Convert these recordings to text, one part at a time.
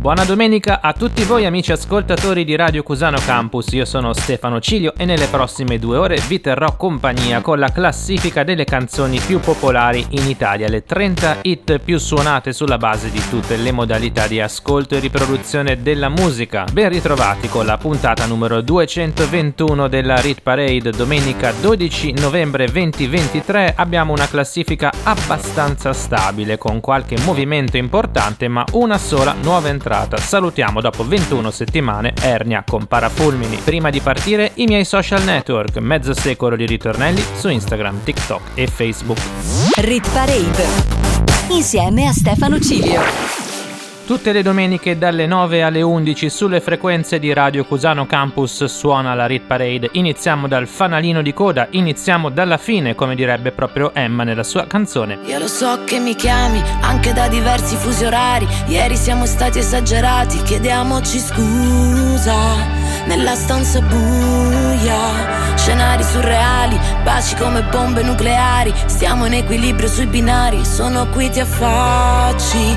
Buona domenica a tutti voi amici ascoltatori di Radio Cusano Campus, io sono Stefano Cilio e nelle prossime due ore vi terrò compagnia con la classifica delle canzoni più popolari in Italia, le 30 hit più suonate sulla base di tutte le modalità di ascolto e riproduzione della musica. Ben ritrovati con la puntata numero 221 della Rit Parade, domenica 12 novembre 2023 abbiamo una classifica abbastanza stabile con qualche movimento importante ma una sola nuova entrata entrata. Salutiamo dopo 21 settimane Ernia con Parafulmini. Prima di partire i miei social network, mezzo secolo di ritornelli su Instagram, TikTok e Facebook. Rit Parade insieme a Stefano Cilio. Tutte le domeniche dalle 9 alle 11 sulle frequenze di Radio Cusano Campus suona la Rit Parade. Iniziamo dal fanalino di coda, iniziamo dalla fine, come direbbe proprio Emma nella sua canzone. Io lo so che mi chiami anche da diversi fusi orari. Ieri siamo stati esagerati, chiediamoci scusa. Nella stanza buia, scenari surreali, baci come bombe nucleari. Stiamo in equilibrio sui binari, sono qui ti affacci.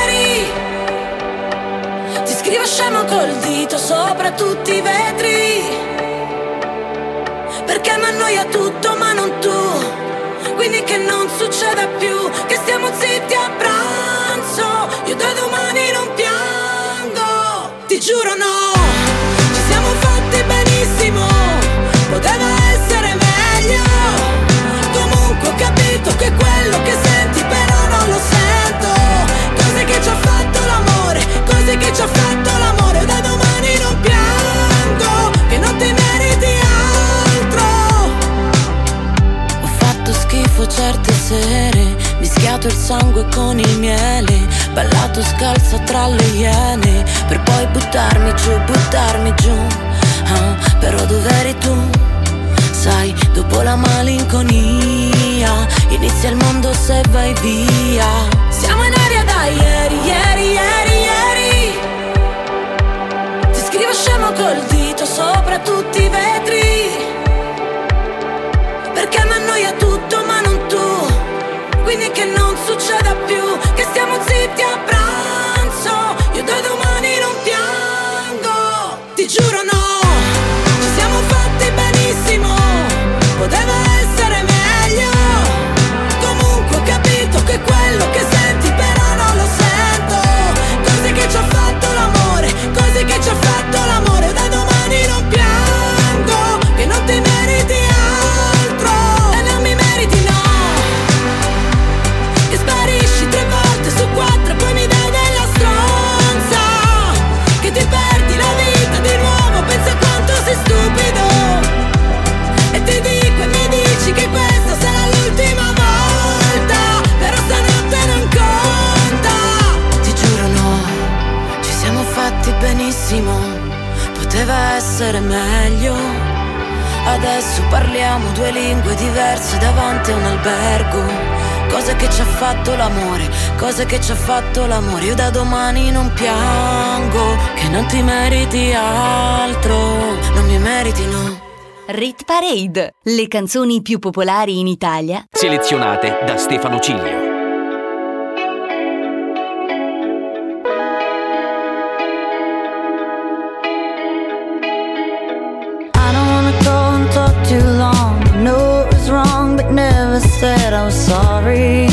Scrivo scemo col dito sopra tutti i vetri. Perché mi annoia tutto ma non tu. Quindi che non succeda più Che stiamo zitti a pranzo. Io da domani sere Mischiato il sangue con il miele Ballato scalzo tra le iene Per poi buttarmi giù, buttarmi giù. Ah, Però dov'eri tu? Sai, dopo la malinconia Inizia il mondo se vai via. Siamo in aria da ieri, ieri, ieri, ieri. Ti scrivo scemo col dito sopra tutti i vetri Quindi che non succeda più Che stiamo zitti a pranzo che ci ha fatto l'amore Io da domani non piango, che non ti meriti altro Non mi meriti no Rit Parade, le canzoni più popolari in Italia. Selezionate da Stefano talk too long. I know it was wrong, but never said I was sorry.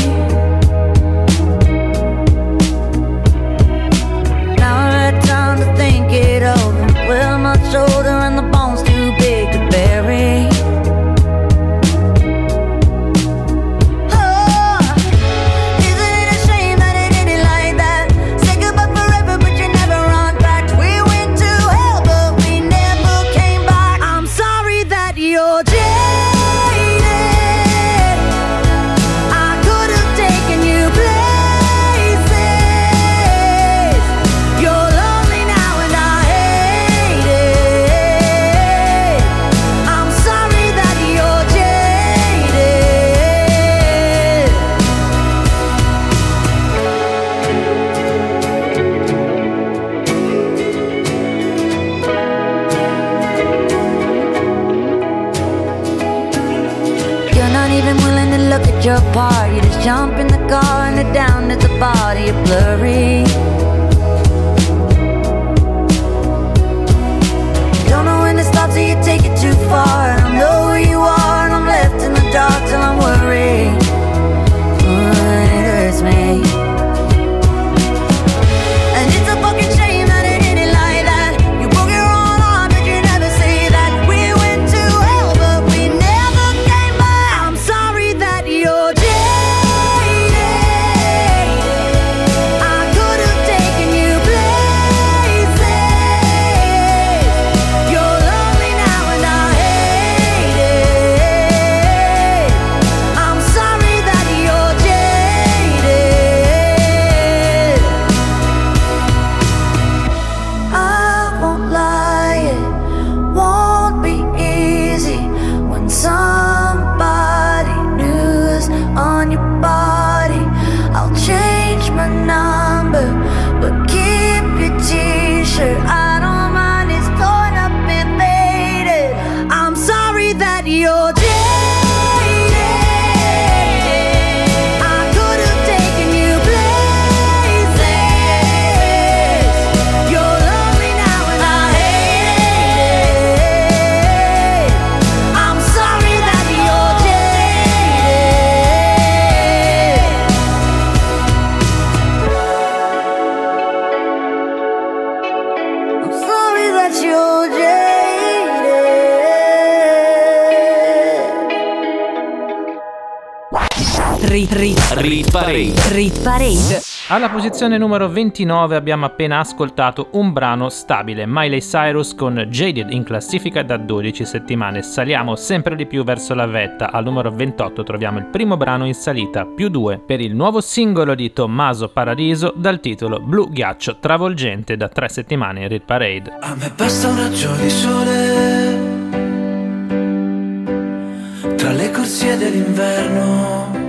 Rit Parade. Alla posizione numero 29 abbiamo appena ascoltato un brano stabile, Miley Cyrus con Jaded in classifica da 12 settimane. Saliamo sempre di più verso la vetta, al numero 28 troviamo il primo brano in salita, più 2, per il nuovo singolo di Tommaso Paradiso dal titolo Blu Ghiaccio Travolgente da 3 settimane in Rit Parade. A me basta un raggio di sole tra le corsie dell'inverno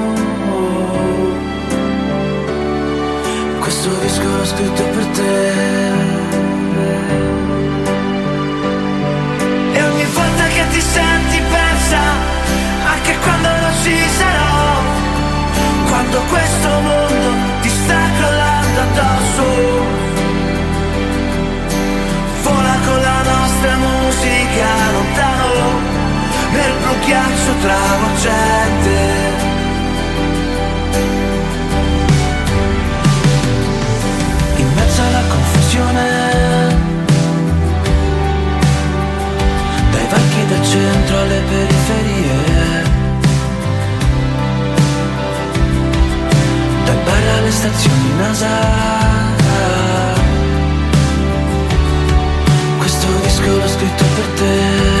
questo disco l'ho scritto per te. E ogni volta che ti senti persa Anche quando non ci sarò Quando questo mondo ti sta crollando addosso Vola con la nostra musica lontano Nel blu ghiaccio travolgente confusione dai varchi del centro alle periferie. Dal bar alle stazioni NASA. Questo disco l'ho scritto per te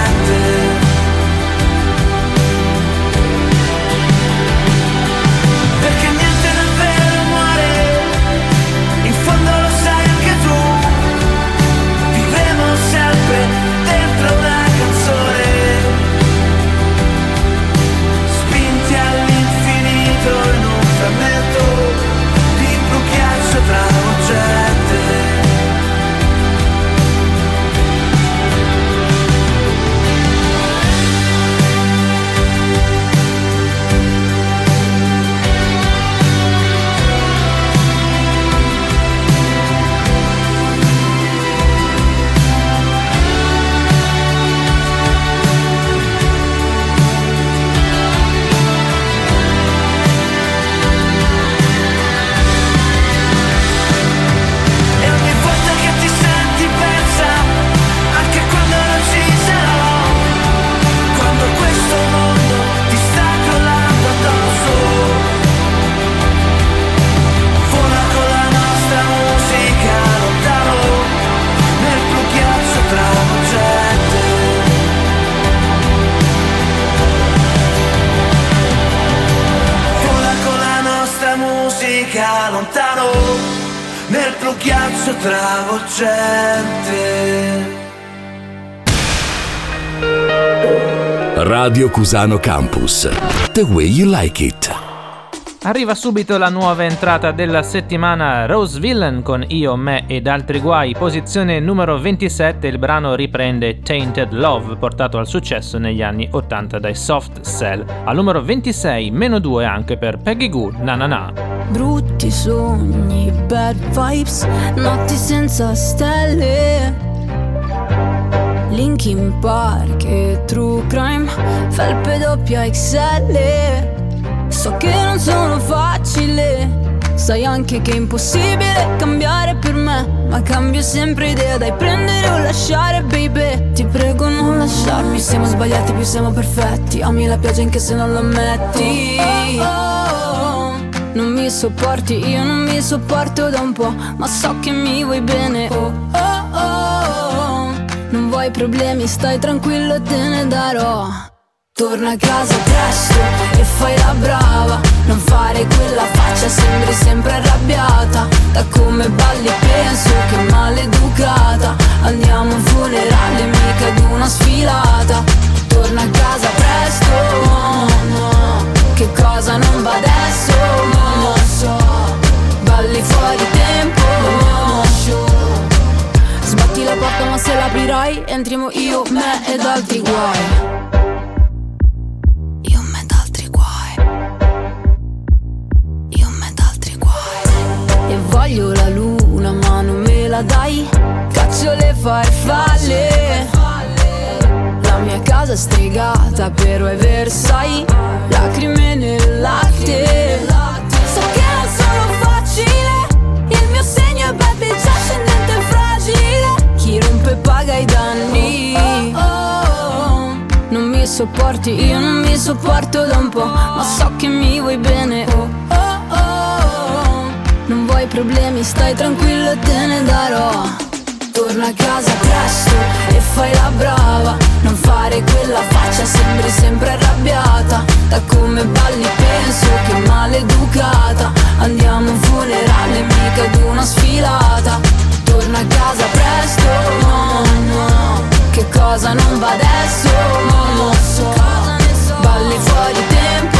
Cusano Campus. The way you like it. Arriva subito la nuova entrata della settimana Rose Villain con Io, Me ed altri guai. Posizione numero 27, il brano riprende Tainted Love, portato al successo negli anni 80 dai Soft Cell. Al numero 26, meno 2 anche per Peggy Goo, Na Na Na. Brutti sogni, bad vibes, notti senza stelle. Linkin Park e True Crime, felpe doppia XL. So che non sono facile, sai anche che è impossibile cambiare per me, ma cambio sempre idea, dai prendere o lasciare, baby. Ti prego non lasciarmi, siamo sbagliati più siamo perfetti, ami la pioggia anche se non lo ammetti. Non mi sopporti, io non mi sopporto da un po', ma so che mi vuoi bene. Oh. Vuoi problemi, stai tranquillo, te ne darò. Torna a casa presto e fai la brava. Non fare quella faccia, sembri sempre arrabbiata. Da come balli penso che maleducata. Andiamo a un funerale, mica ad una sfilata. Torna a casa presto, no, no Che cosa non va adesso, non so Balli fuori tempo, no, Sbatti la porta ma se l'aprirai Entriamo io, me ed altri guai. Voglio la luna ma non me la dai. Caccio le farfalle. La mia casa è stregata però è Versailles. Lacrime nel sopporto da un po' Ma so che mi vuoi bene oh, oh, oh. Non vuoi problemi, stai tranquillo, te ne darò. Torna a casa presto e fai la brava. Non fare quella faccia, sembri sempre arrabbiata. Da come balli penso che maleducata. Andiamo a un funerale, mica ad una sfilata. Torna a casa presto, no, no. Che cosa non va adesso? Non lo so. Balli fuori tempo,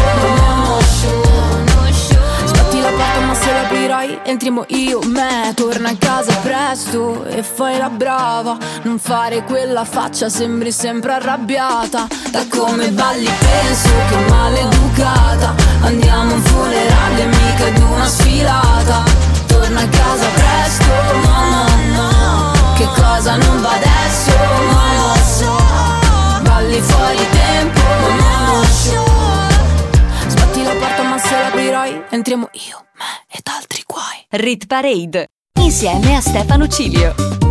Sbatti la porta ma se l'aprirai entriamo io, me. Torna a casa presto e fai la brava. Non fare quella faccia, sembri sempre arrabbiata. Da come balli penso che maleducata. Andiamo a un funerale, mica ad una sfilata. Torna a casa presto, no no. No Che cosa non va adesso, so Balli fuori tempo, non so Sbatti la porta ma se l'aprirai entriamo io, me ed altri guai. Rit Parade insieme a Stefano Cilio.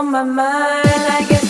on my mind. I guess.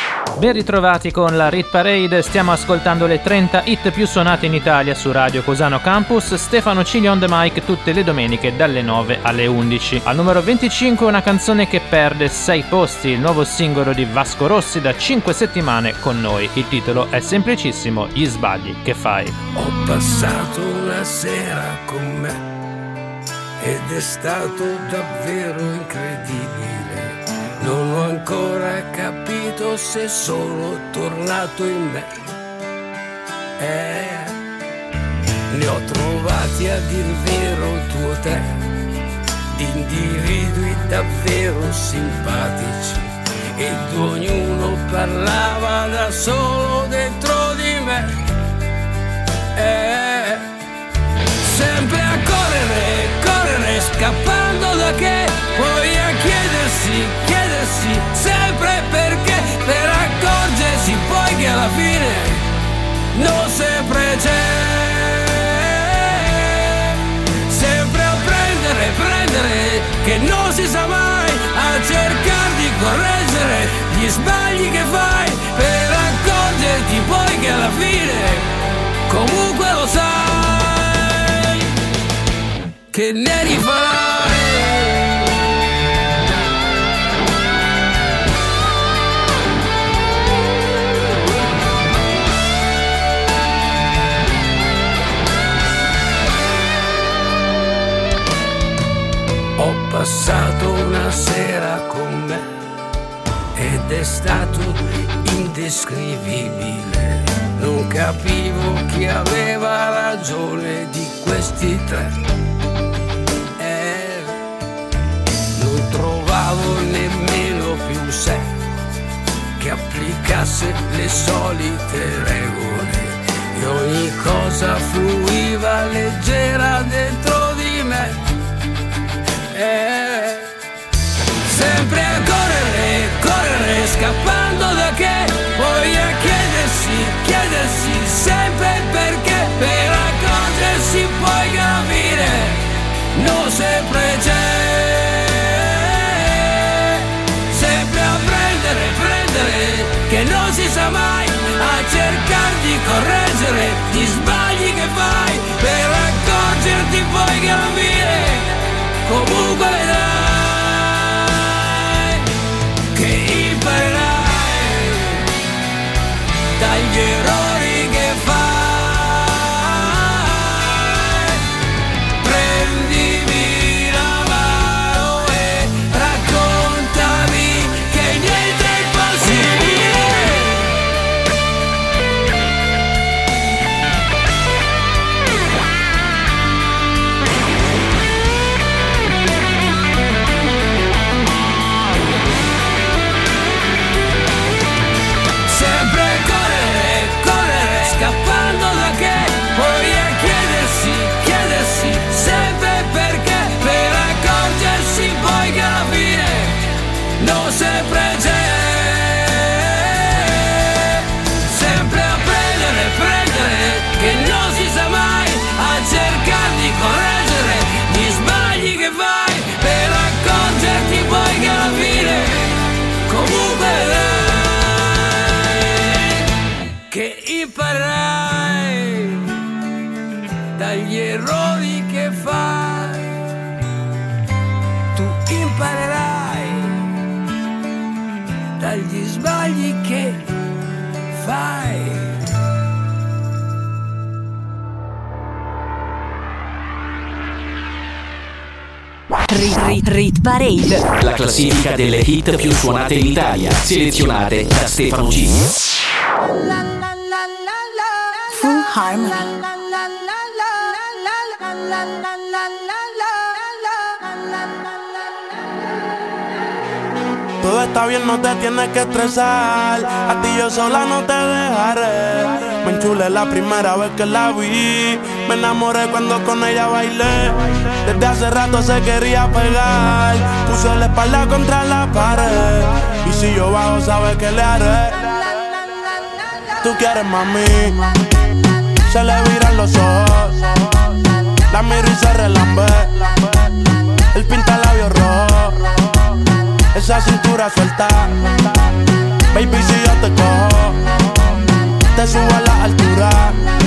Ben ritrovati con la Rit Parade, stiamo ascoltando le 30 hit più suonate in Italia su Radio Cusano Campus, Stefano Cigli on the mic tutte le domeniche dalle 9 alle 11. Al numero 25 una canzone che perde 6 posti, il nuovo singolo di Vasco Rossi da 5 settimane con noi. Il titolo è semplicissimo, Gli sbagli che fai. Ho passato una sera con me ed è stato davvero incredibile. Non ho ancora capito se sono tornato in me. Eh, ne ho trovati a dir vero due o tre, individui davvero simpatici ed ognuno parlava da solo dentro di me. Eh, scappando da che, poi a chiedersi, chiedersi, sempre perché, per accorgersi poi che alla fine non sempre c'è. Sempre a prendere, prendere, che non si sa mai, a cercare di correggere gli sbagli che fai, per accorgerti poi che alla fine comunque lo sai che ne rifarai. Ho passato una sera con me ed è stato indescrivibile. Non capivo chi aveva ragione di questi tre. Sé che applicasse le solite regole e ogni cosa fluiva leggera dentro di me. Eh, sempre a correre, correre, scappando da che, poi a correggere Rit, rit, rit Parade. La classifica delle hit più suonate in Italia, selezionate da Stefano G. Full harmony. Todo está bien, no te tienes que estresar. A ti yo sola no te dejaré. Me enchulé la primera vez que la vi. Me enamoré cuando con ella bailé. Desde hace rato se quería pegar. Puso la espalda contra la pared. Y si yo bajo, sabes que le haré. Tú quieres mami. Se le viran los ojos. La miro y se relambe. El pinta labios rojo. Esa cintura suelta. Baby, si yo te cojo, te subo a la altura.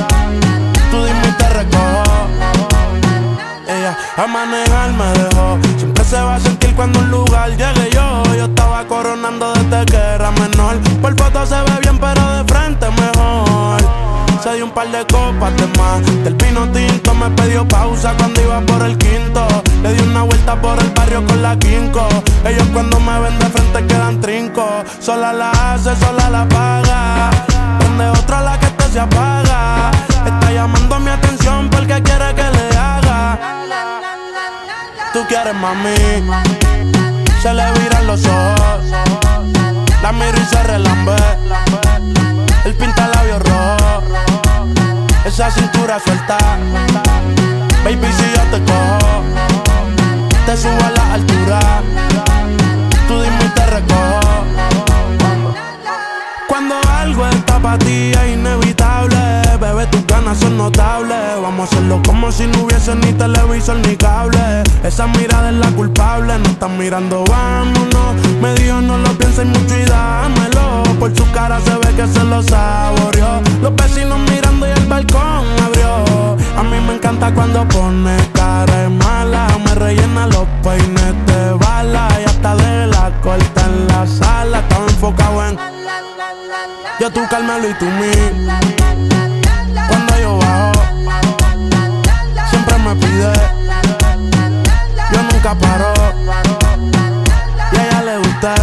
Ella a manejar me dejó. Siempre se va a sentir cuando un lugar llegue yo. Yo estaba coronando desde que era menor. Por foto se ve bien, pero de frente mejor. Se dio un par de copas de más. Del vino tinto me pidió pausa cuando iba por el quinto. Le di una vuelta por el barrio con la quinco. Ellos cuando me ven de frente quedan trinco. Sola la hace, sola la paga. Donde otra la que se apaga. Está llamando mi atención porque quiere que le haga. Tú quieres mami. Se le viran los ojos. La miro y se relambe. El pinta labios rojo. Esa cintura suelta. Baby, si yo te cojo, te subo a la altura. Tú dime y te recojo. Algo está para ti es inevitable, bebé, tus ganas son notables. Vamos a hacerlo como si no hubiese ni televisor ni cable. Esa mirada es la culpable, no están mirando, vámonos. Me dijo no lo pienses mucho y dámelo. Por su cara se ve que se lo saboreó. Los vecinos mirando y el balcón abrió. A mí me encanta cuando pone cara mala. Me rellena los peines de bala y hasta de la corta en la sala. Estaba enfocado en yo tú Carmelo y tú mí. Cuando yo bajo, siempre me pide. Yo nunca paro. Y a ella le gusta.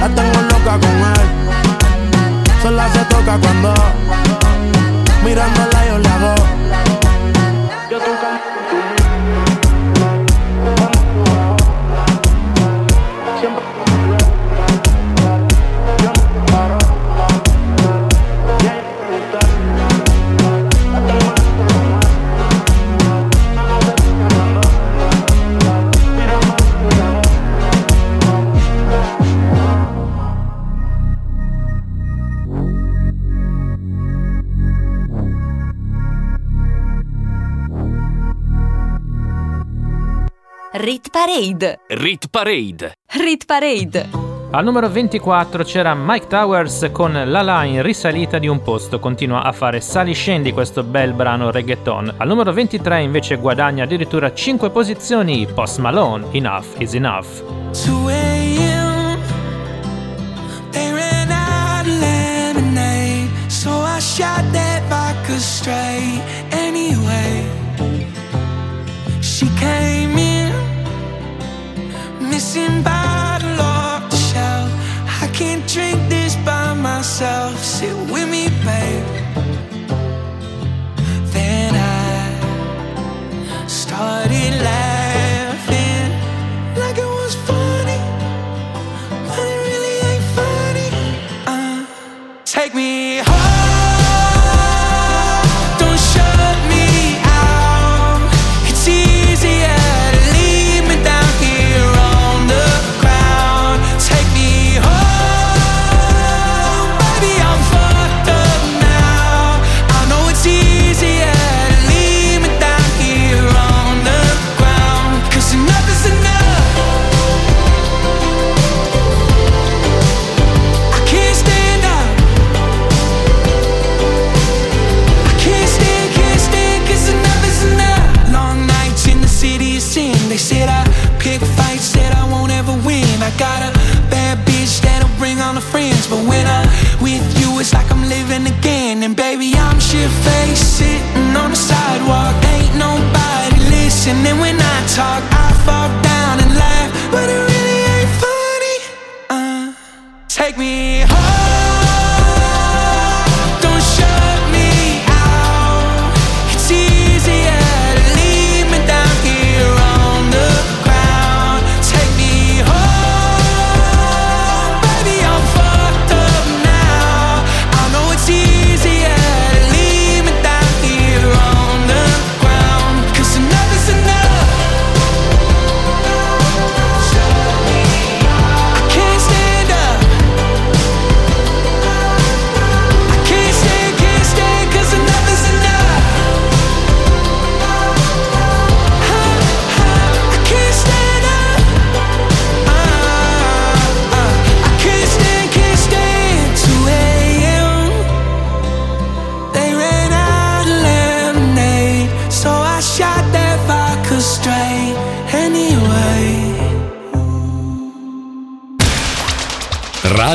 La tengo loca con él. Sola se toca cuando mirándola Rit Parade. Rit Parade. Rit Parade. Al numero 24 c'era Mike Towers con La La in risalita di un posto, continua a fare sali-scendi questo bel brano reggaeton. Al numero 23 invece guadagna addirittura 5 posizioni Post Malone, Enough is Enough. 2 a.m. They ran out of lemonade, so I shot that vodka straight. Anyway, she came missing bottle off the shelf. I can't drink this by myself. Sit with me, take me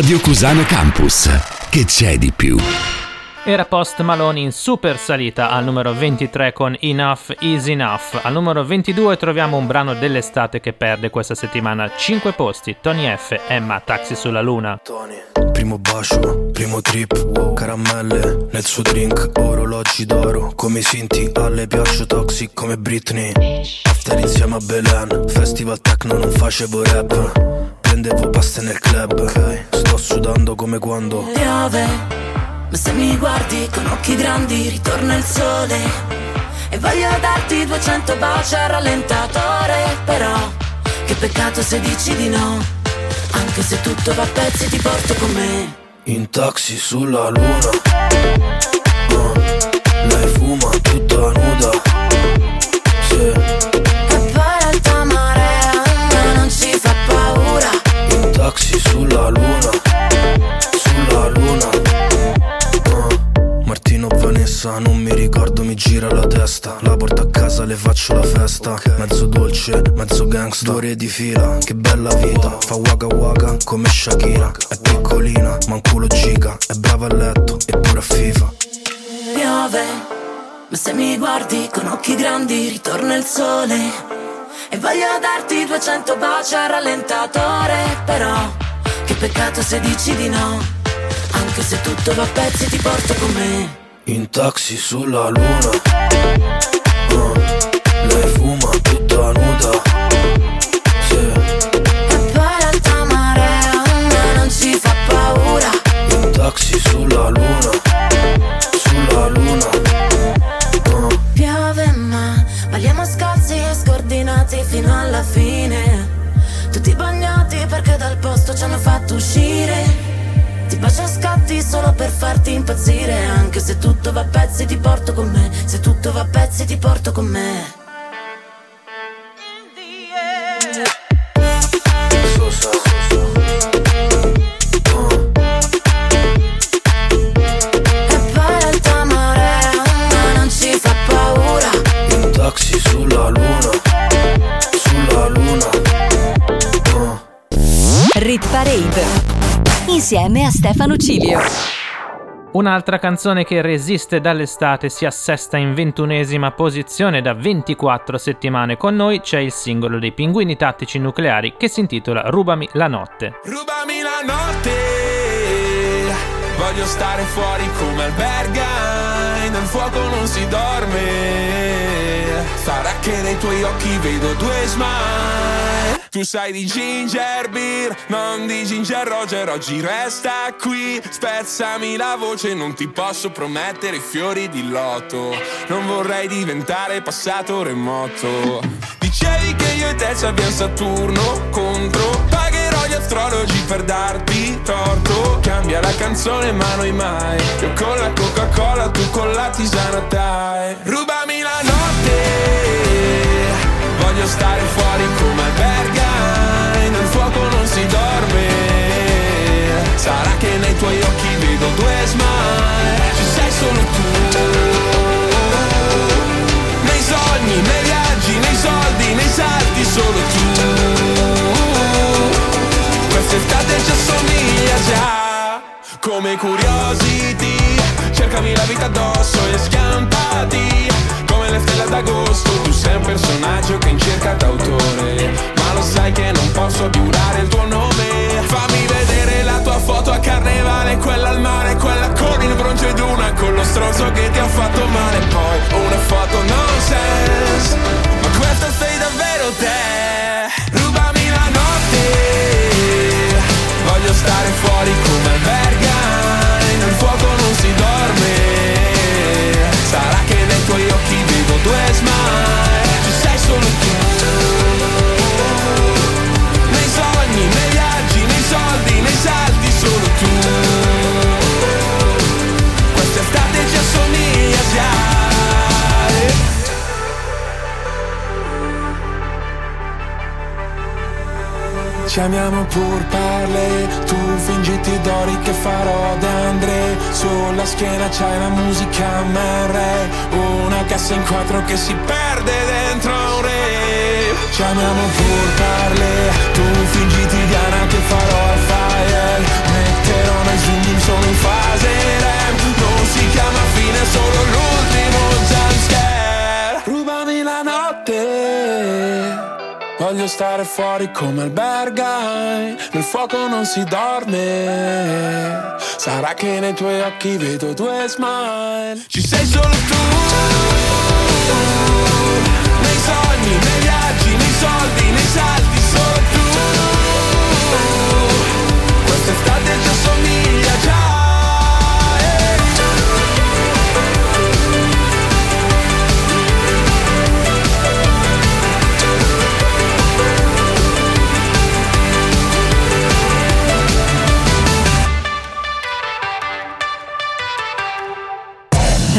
Radio Cusano Campus. Che c'è di più? Era Post Malone in super salita al numero 23 con Enough is Enough. Al numero 22 troviamo un brano dell'estate che perde questa settimana 5 posti. Tony F. Emma, Taxi sulla Luna. Primo bacio, primo trip, caramelle nel suo drink, orologi d'oro, come i Sinti, alle piaccio toxic come Britney. After insieme a Belen, festival techno non facevo rap, prendevo paste nel club, sto sudando come quando piove, ma se mi guardi con occhi grandi ritorna il sole e voglio darti 200 baci al rallentatore, però che peccato se dici di no, anche se tutto va a pezzi ti porto con me. in taxi sulla luna. Uh, lei fuma tutta nuda. Sì, taxi sulla luna. Sulla luna. Uh, Martino Vanessa, non mi ricordo, mi gira la testa. La porto a casa, le faccio la festa. Mezzo dolce, mezzo gangsta. Due ore di fila, che bella vita. Fa waka waka come Shakira. È piccolina, ma un culo giga. È brava a letto, eppure a FIFA. Piove, ma se mi guardi con occhi grandi ritorna il sole e voglio darti 200 baci al rallentatore, però che peccato se dici di no, anche se tutto va a pezzi ti porto con me. In taxi sulla luna. Uh, lei fuma tutta nuda. Sì, E poi l'alta marea ma non ci fa paura. in taxi sulla luna. Sulla luna. Alla fine. Tutti bagnati perché dal posto ci hanno fatto uscire. Ti bacio a scatti solo per farti impazzire. Anche se tutto va a pezzi ti porto con me. Se tutto va a pezzi ti porto con me. Taxi sulla luna. Sulla luna. Uh, Rit Parade. Insieme a Stefano Cilio. Un'altra canzone che resiste dall'estate si assesta in ventunesima posizione da 24 settimane. Con noi c'è il singolo dei Pinguini Tattici Nucleari che si intitola Rubami la notte. Rubami la notte, voglio stare fuori come alberga, nel fuoco non si dorme, sarà che nei tuoi occhi vedo due smile. Tu sai di ginger beer, non di ginger roger, oggi resta qui, spezzami la voce, non ti posso promettere fiori di lotto, non vorrei diventare passato remoto. Dicevi che io e te ci abbiamo Saturno contro, pagherò gli astrologi per darti torto, cambia la canzone ma noi mai, io con la Coca-Cola, tu con la tisana dai, rubami stare fuori come alberga, nel fuoco non si dorme, sarà che nei tuoi occhi vedo due smile, ci sei solo tu, nei sogni, nei viaggi, nei soldi, nei salti solo tu, quest'estate ci assomiglia già, come curiosity, cercami la vita addosso e schiantati come le stelle d'agosto Tu sei un personaggio che in cerca d'autore. Ma lo sai che non posso più dare il tuo nome. Fammi vedere la tua foto a carnevale Quella al mare, quella con il bronzo ed una Con lo stronzo che ti ha fatto male. Poi una foto nonsense Ma questa sei davvero te. Rubami la notte. Voglio stare fuori come albergai Ci amiamo pur parle, tu fingiti d'ori che farò d'Andre Sulla schiena c'hai la musica MR Una cassa in quattro che si perde dentro un re. Ci amiamo pur parle, tu fingiti Diana che farò al fire. Metterò nei zoom in solo in fase REM. Non si chiama fine, solo l'ultimo Voglio stare fuori come albergai Nel fuoco non si dorme. Sarà che nei tuoi occhi vedo due smile. Ci sei solo tu. Nei sogni, nei viaggi, nei soldi, nei salti Solo tu. Quest'estate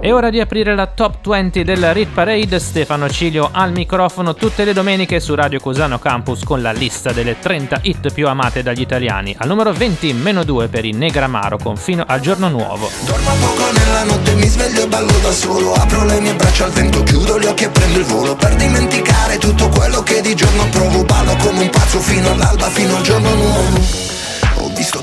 È ora di aprire la top 20 della Rit Parade. Stefano Cilio al microfono tutte le domeniche su Radio Cusano Campus con la lista delle 30 hit più amate dagli italiani. Al numero 20, meno 2 per i Negramaro con fino al giorno nuovo. Dormo poco nella notte, mi sveglio e ballo da solo Apro le mie braccia al vento, chiudo gli occhi e prendo il volo Per dimenticare tutto quello che di giorno provo Ballo come un pazzo fino all'alba, fino al giorno nuovo ho visto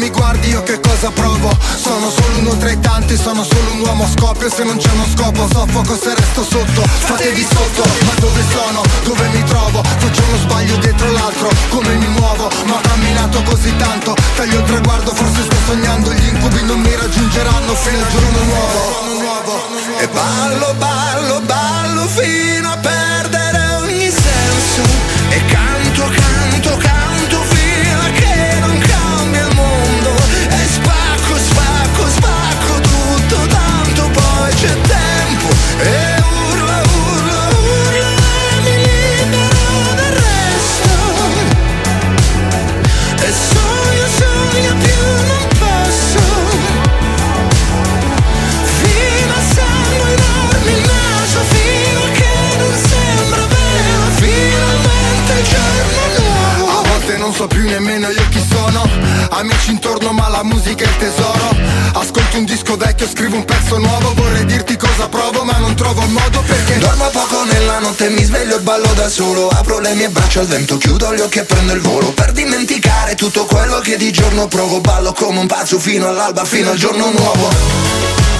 mi guardi io che cosa provo Sono solo uno tra i tanti, sono solo un uomo a scoppio Se non c'è uno scopo soffoco se resto sotto Fatevi sotto, ma dove sono? Dove mi trovo? Faccio uno sbaglio dietro l'altro Come mi muovo? Ma ho camminato così tanto Taglio il traguardo, forse sto sognando Gli incubi non mi raggiungeranno fino al giorno nuovo E ballo, ballo, ballo fino a perdere ogni senso Amici intorno ma la musica è il tesoro. Ascolti un disco vecchio, scrivo un pezzo nuovo. Vorrei dirti cosa provo ma non trovo un modo perché Dormo poco nella notte, mi sveglio e ballo da solo. Apro le mie braccia al vento, chiudo gli occhi e prendo il volo. Per dimenticare tutto quello che di giorno provo Ballo come un pazzo fino all'alba, fino al giorno nuovo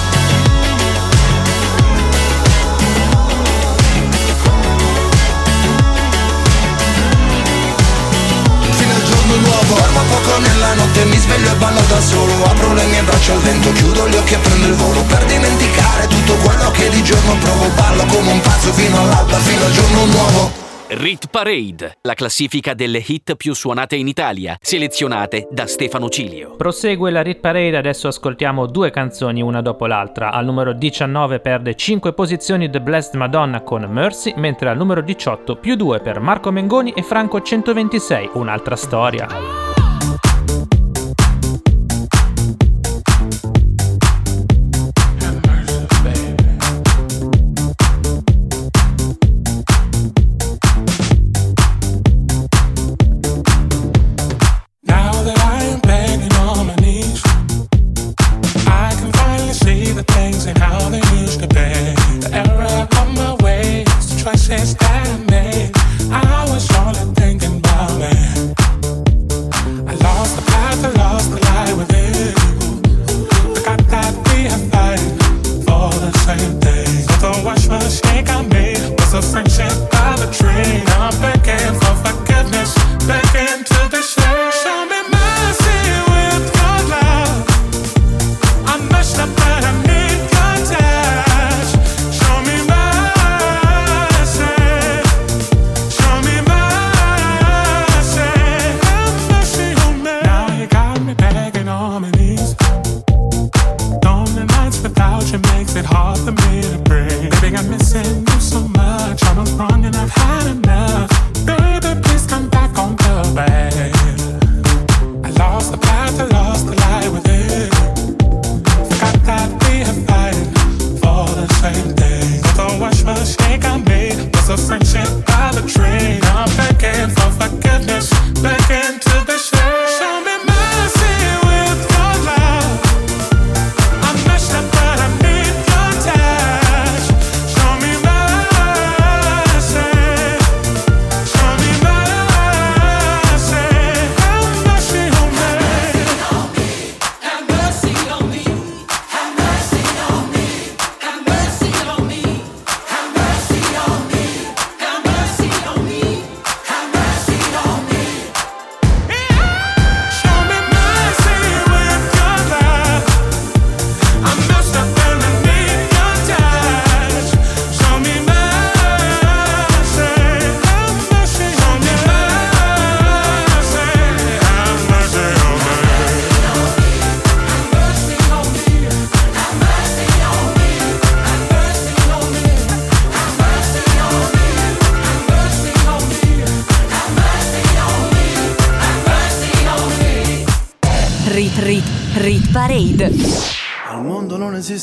notte, mi sveglio e ballo da solo Apro le mie braccia al vento, chiudo gli occhi e prendo il volo Per dimenticare tutto quello che di giorno provo Ballo come un pazzo fino all'alba, fino al giorno nuovo Rit Parade, la classifica delle hit più suonate in Italia, selezionate da Stefano Cilio. Prosegue la Rit Parade, adesso ascoltiamo due canzoni una dopo l'altra. Al numero 19 perde 5 posizioni The Blessed Madonna con Mercy, mentre al numero 18 più 2 per Marco Mengoni e Franco 126, un'altra storia. Made was a friendship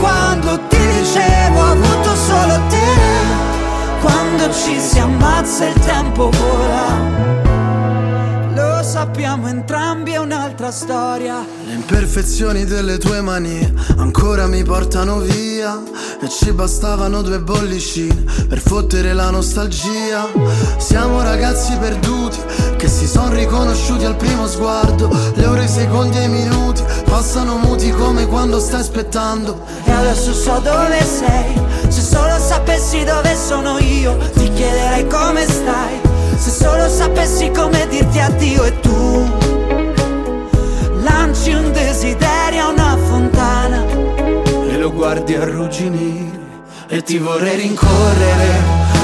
quando ti dicevo avuto solo te Quando ci si ammazza il tempo vola. Lo sappiamo entrambi, è un'altra storia. Le imperfezioni delle tue mani ancora mi portano via E ci bastavano due bollicine per fottere la nostalgia Siamo ragazzi perduti che si sono riconosciuti al primo sguardo. Le ore, i secondi e i minuti passano muti come quando stai aspettando. E adesso so dove sei. Se solo sapessi dove sono io Ti chiederei come stai. Se solo sapessi come dirti addio e tu Lanci un desiderio a una fontana. E lo guardi arrugginire e ti vorrei rincorrere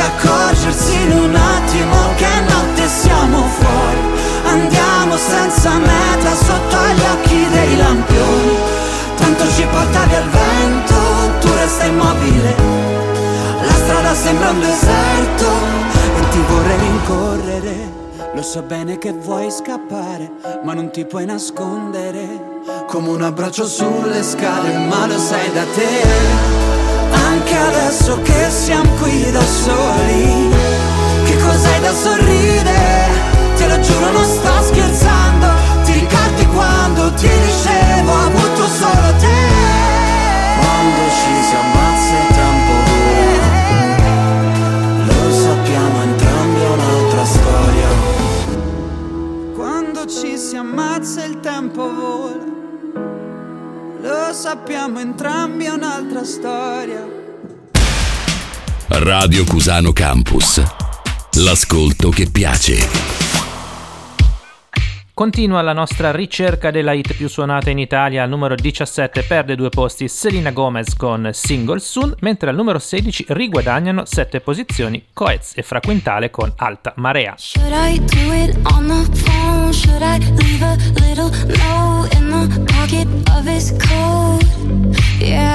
accorgersi in un attimo che notte siamo fuori. Andiamo senza meta sotto gli occhi dei lampioni. Tanto ci porta via il vento, tu resta immobile. La strada sembra un deserto E ti vorrei rincorrere. Lo so bene che vuoi scappare Ma non ti puoi nascondere. Come un abbraccio sulle scale ma lo sai da te Anche adesso che siamo qui da soli. Che cos'hai da sorridere? Te lo giuro non sto scherzando. Ti ricordi quando ti dicevo ho avuto solo te? Quando ci si ammazza il tempo vola Lo sappiamo entrambi è un'altra storia. Quando ci si ammazza il tempo vola. Lo sappiamo entrambi è un'altra storia Radio Cusano Campus. L'ascolto che piace. Continua la nostra ricerca della hit più suonata in Italia. Al numero 17 perde due posti Selena Gomez con Single Soon, mentre al numero 16 riguadagnano 7 posizioni Coez e Fraquintale con Alta Marea. Should I do it on the phone? Should I leave a little note in the pocket of his coat? Yeah,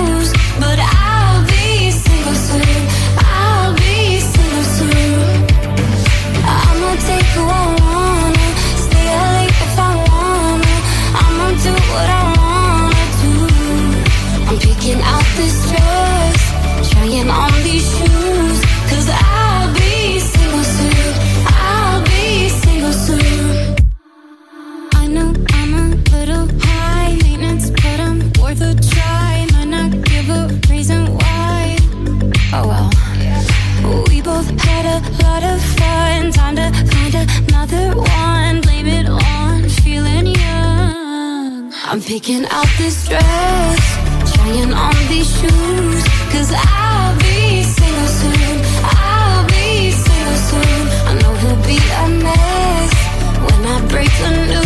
a lot of fun. Time to find another one. Blame it on feeling young. I'm picking out this dress, trying on these shoes. Cause I'll be single soon. I'll be single soon. I know he'll be a mess when I break the news.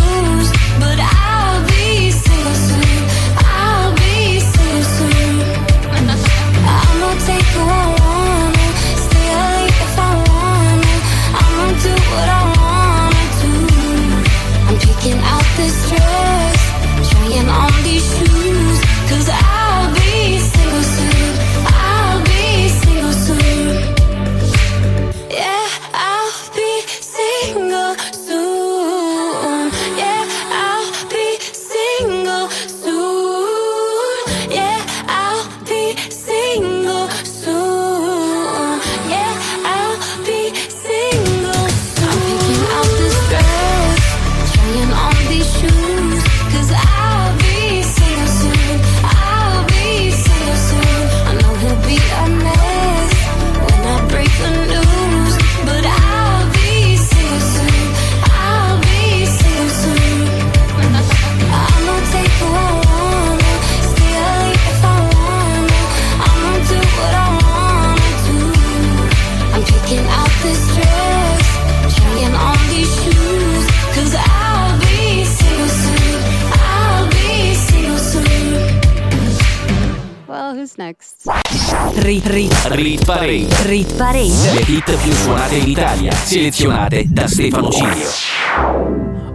Parade. rit parade. Le hit più suonate in Italia, selezionate da Stefano Cilio.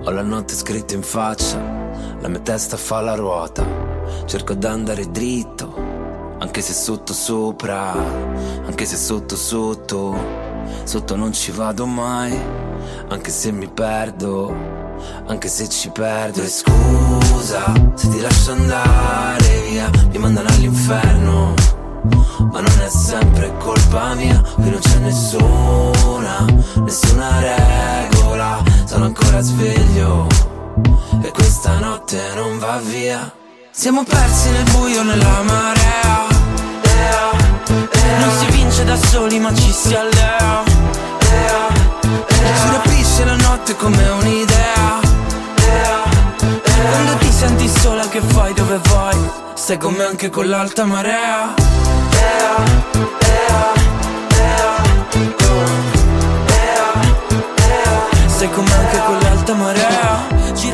Ho la notte scritta in faccia, la mia testa fa la ruota. Cerco d'andare dritto, anche se sotto sopra, anche se sotto sotto. Sotto non ci vado mai, anche se mi perdo, anche se ci perdo. E scusa se ti lascio andare via, mi mandano all'inferno. Ma non è sempre colpa mia, qui non c'è nessuna, nessuna regola. Sono ancora sveglio e questa notte non va via. Siamo persi nel buio nella marea. Non si vince da soli ma ci si allea. Ci rapisce la notte come un'idea. Quando ti senti sola che fai dove vai? Stai con me anche con l'alta marea. Sei come anche con l'alta marea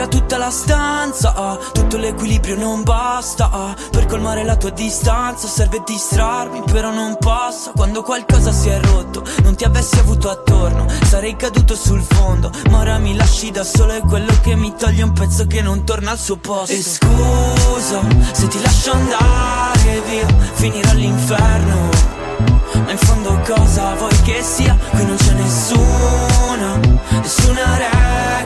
Tutta la stanza ah, Tutto l'equilibrio non basta ah, Per colmare la tua distanza Serve distrarmi però non passa. Quando qualcosa si è rotto Non ti avessi avuto attorno Sarei caduto sul fondo. Ma ora mi lasci da solo È quello che mi toglie un pezzo che non torna al suo posto. E scusa se ti lascio andare via Finirò all'inferno. Ma in fondo cosa vuoi che sia? Qui non c'è nessuna, nessuna regola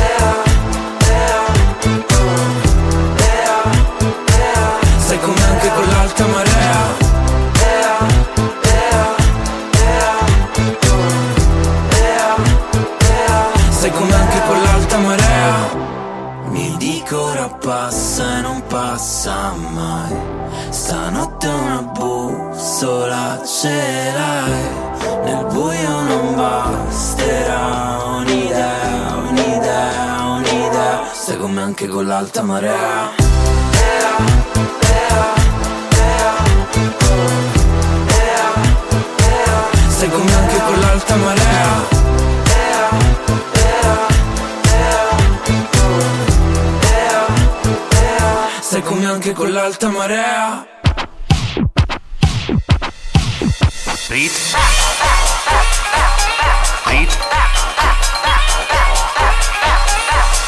con l'alta marea. Sei come anche con l'alta marea. Mi dico ora passa e non passa mai. Stanotte una bussola ce l'hai. Nel buio non basterà un'idea, un'idea, un'idea. Stai con me anche con l'alta marea Stai con me anche con l'alta marea. Stai con me anche con l'alta marea. Rit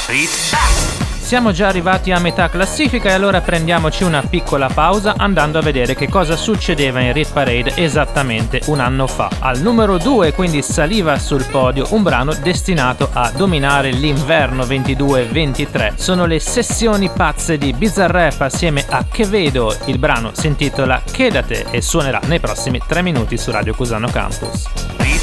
Rit Siamo già arrivati a metà classifica e allora prendiamoci una piccola pausa andando a vedere che cosa succedeva in Rit Parade esattamente un anno fa. Al numero 2 quindi saliva sul podio un brano destinato a dominare l'inverno 22-23. Sono le sessioni pazze di Bizzarrap assieme a Che Vedo. Il brano si intitola Chedate e suonerà nei prossimi 3 minuti su Radio Cusano Campus.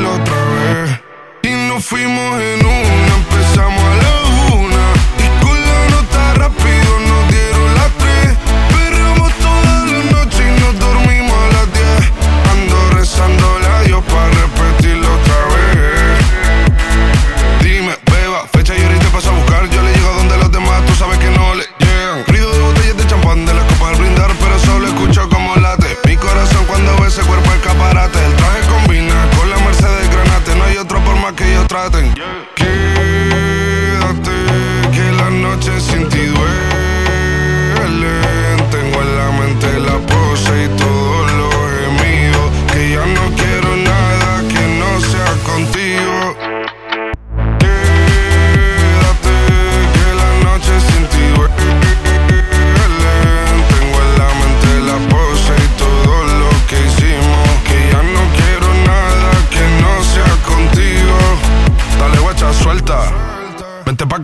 fuimos en una, empezamos a la una. Y con la nota rápido nos dieron las tres. Perreamos toda la noche y nos dormimos a las diez. Ando rezando a Dios para repetirlo Yeah.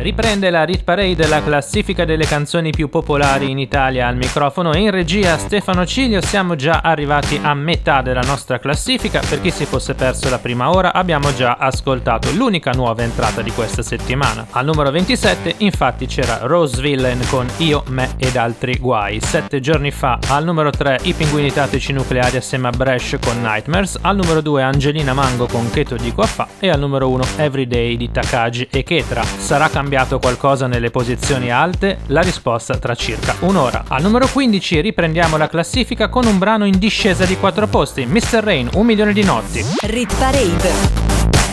Riprende la Rit Parade, la classifica delle canzoni più popolari in Italia al microfono e in regia Stefano Ciglio. Siamo già arrivati a metà della nostra classifica. Per chi si fosse perso la prima ora, abbiamo già ascoltato l'unica nuova entrata di questa settimana. Al numero 27, infatti, c'era Rose Villain con Io, me ed altri guai. Sette giorni fa, al numero 3, i pinguini tattici nucleari assieme a Bresh con Nightmares. Al numero 2, Angelina Mango con Che di qua fa. E al numero 1, Everyday di Takagi e Ketra. Sarà cambiato qualcosa nelle posizioni alte? La risposta tra circa un'ora. Al numero 15 riprendiamo la classifica con un brano in discesa di 4 posti, Mr. Rain, Un milione di notti. Rit Parade.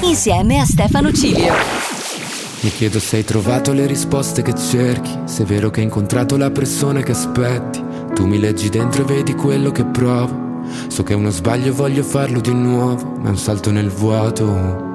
Insieme a Stefano Cilio. Mi chiedo se hai trovato le risposte che cerchi, se è vero che hai incontrato la persona che aspetti. Tu mi leggi dentro e vedi quello che provo. So che è uno sbaglio e voglio farlo di nuovo, ma è un salto nel vuoto.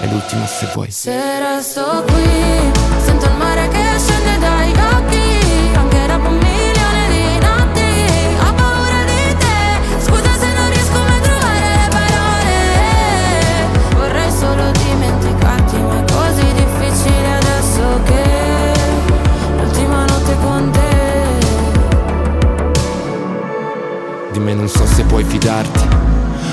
è l'ultima se vuoi. Se resto qui, sento il mare che scende dai occhi, anche dopo un milione di notti. Ho paura di te, scusa se non riesco mai a trovare le parole. Vorrei solo dimenticarti, ma è così difficile adesso che l'ultima notte con te. Di me non so se puoi fidarti.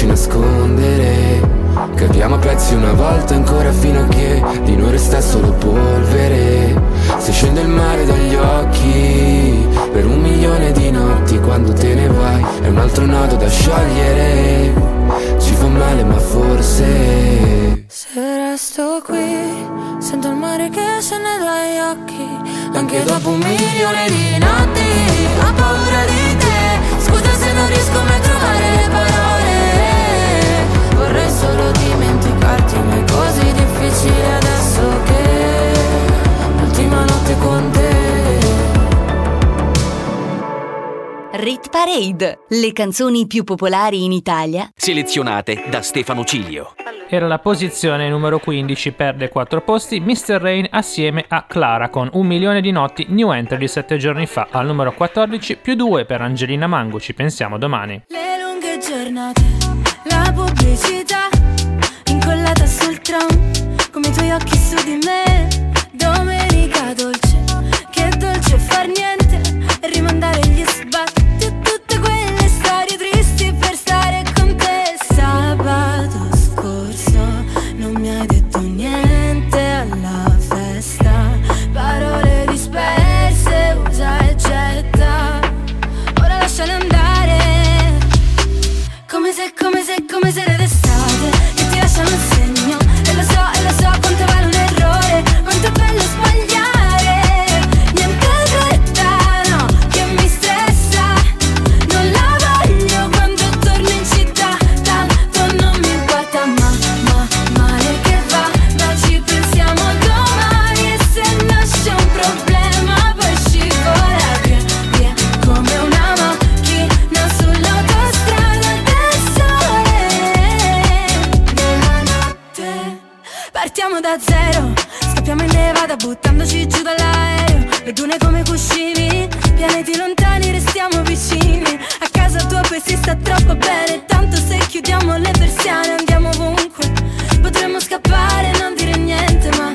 farci nascondere. Capiamo a pezzi una volta ancora fino a che di noi resta solo polvere. Se scende il mare dagli occhi per un milione di notti quando te ne vai È un altro nodo da sciogliere. Ci fa male ma forse Se resto qui sento il mare che se ne dagli occhi. Anche dopo un milione di notti ho paura di te. Scusa se non riesco mai a trovare le parole solo dimenticarti Ma è così difficile adesso che L'ultima notte con te Rit Parade, le canzoni più popolari in Italia Selezionate da Stefano Cilio. Era la posizione numero 15, perde 4 posti, Mr. Rain assieme a Clara con Un milione di notti, new entry di 7 giorni fa, al numero 14, più 2 per Angelina Mango, ci pensiamo domani. Le lunghe giornate, la pubblicità incollata sul tram, come i tuoi occhi su di me. Domenica dolce, che dolce far niente rimandare gli sbatti Partiamo da zero Scappiamo in nevada buttandoci giù dall'aereo. Le dune come cuscini Pianeti lontani restiamo vicini. A casa tua poi si sta troppo bene Tanto se chiudiamo le persiane andiamo ovunque. Potremmo scappare e non dire niente Ma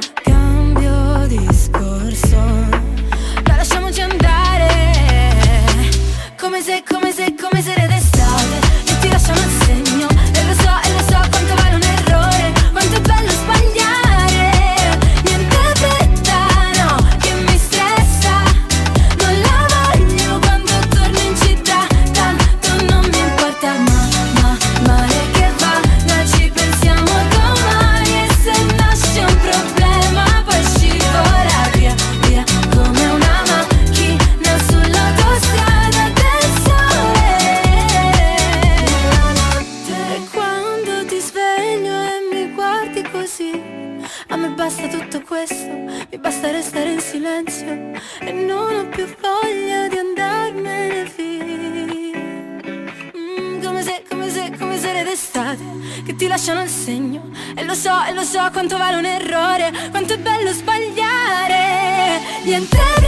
so, quanto vale un errore Quanto è bello sbagliare. Niente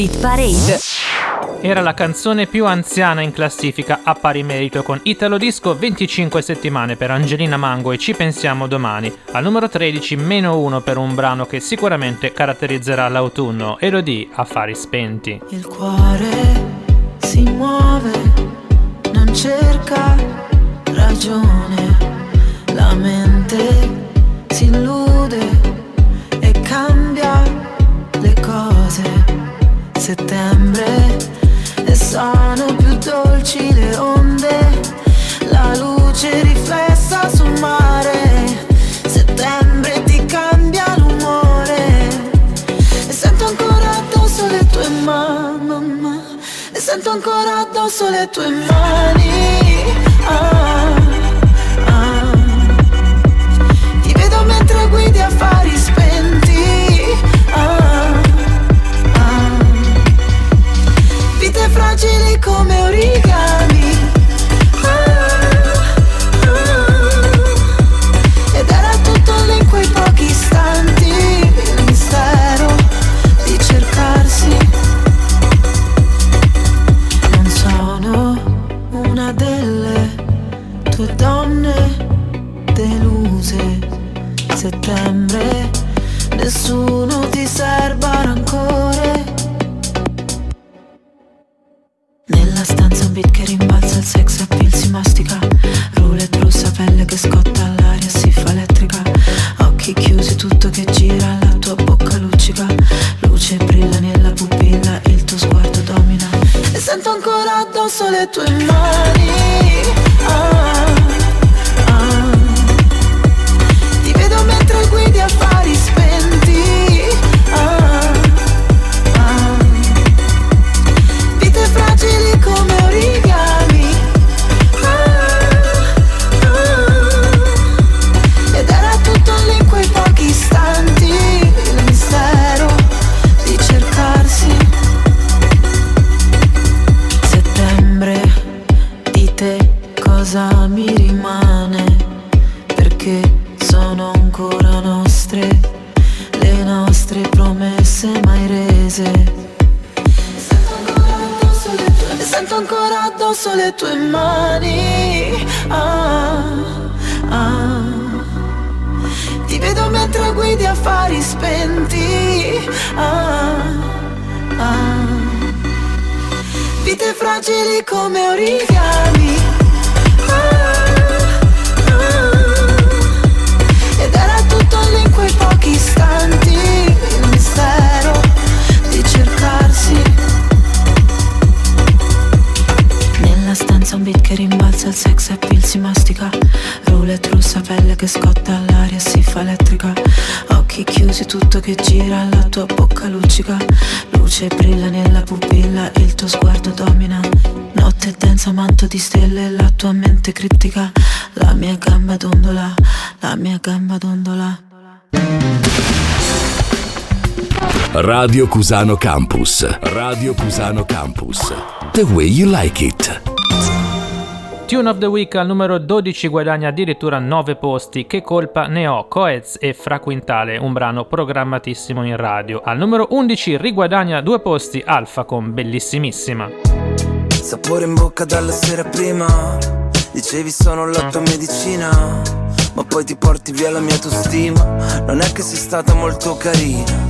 Rit Parade. Era la canzone più anziana in classifica a pari merito con Italo Disco 25 settimane per Angelina Mango e Ci pensiamo domani. Al numero 13 meno 1 per un brano che sicuramente caratterizzerà l'autunno, Elodie Affari spenti. Il cuore si muove, non cerca ragione, la mente si illude Settembre e sono più dolci le onde, la luce riflessa sul mare. Settembre ti cambia l'umore e sento ancora addosso le tue mani E sento ancora addosso le tue mani ah. Come origami Ah, ah. Ed era tutto lì in quei pochi istanti Il mistero di cercarsi Non sono una delle tue donne deluse Settembre Nessuno addosso le Cusano Campus. Radio Cusano Campus. The way you like it. Tune of the Week al numero 12 guadagna addirittura 9 posti. Che colpa ne ho? Coez e Fra Quintale, un brano programmatissimo in radio. Al numero 11 riguadagna 2 posti Alfa con Bellissimissima. Sapore in bocca dalla sera prima Dicevi sono la tua medicina Ma poi ti porti via la mia autostima Non è che sei stata molto carina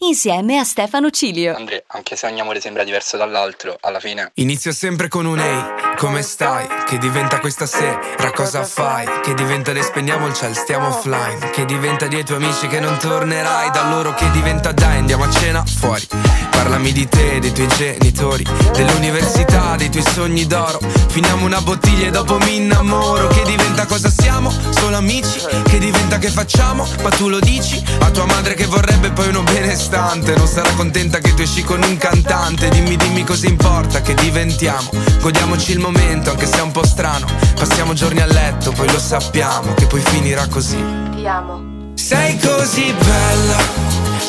insieme a Stefano Cilio. Andre, anche se ogni amore sembra diverso dall'altro, alla fine Inizio sempre con un ehi, come stai? Che diventa questa sera, cosa fai? Che diventa le spegniamo il ciel, stiamo offline Che diventa dei tuoi amici che non tornerai Da loro che diventa dai, andiamo a cena fuori Parlami di te, dei tuoi genitori Dell'università, dei tuoi sogni d'oro Finiamo una bottiglia e dopo mi innamoro Che diventa cosa siamo? Solo amici? Che diventa che facciamo? Ma tu lo dici? A tua madre che vorrebbe poi uno benestante Non sarà contenta che tu esci con un cantante Dimmi, dimmi cosa importa che diventiamo Godiamoci il momento anche se è un po' strano Passiamo giorni a letto, poi lo sappiamo Che poi finirà così Ti amo. sei così bella,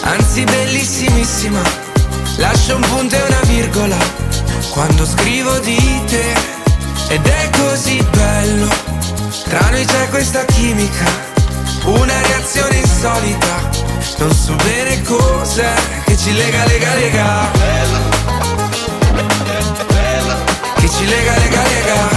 anzi bellissimissima. Lascio un punto e una virgola quando scrivo di te. Ed è così bello, tra noi c'è questa chimica, una reazione insolita. Non so bene cos'è che ci lega, lega, lega. Che ci lega, lega, lega.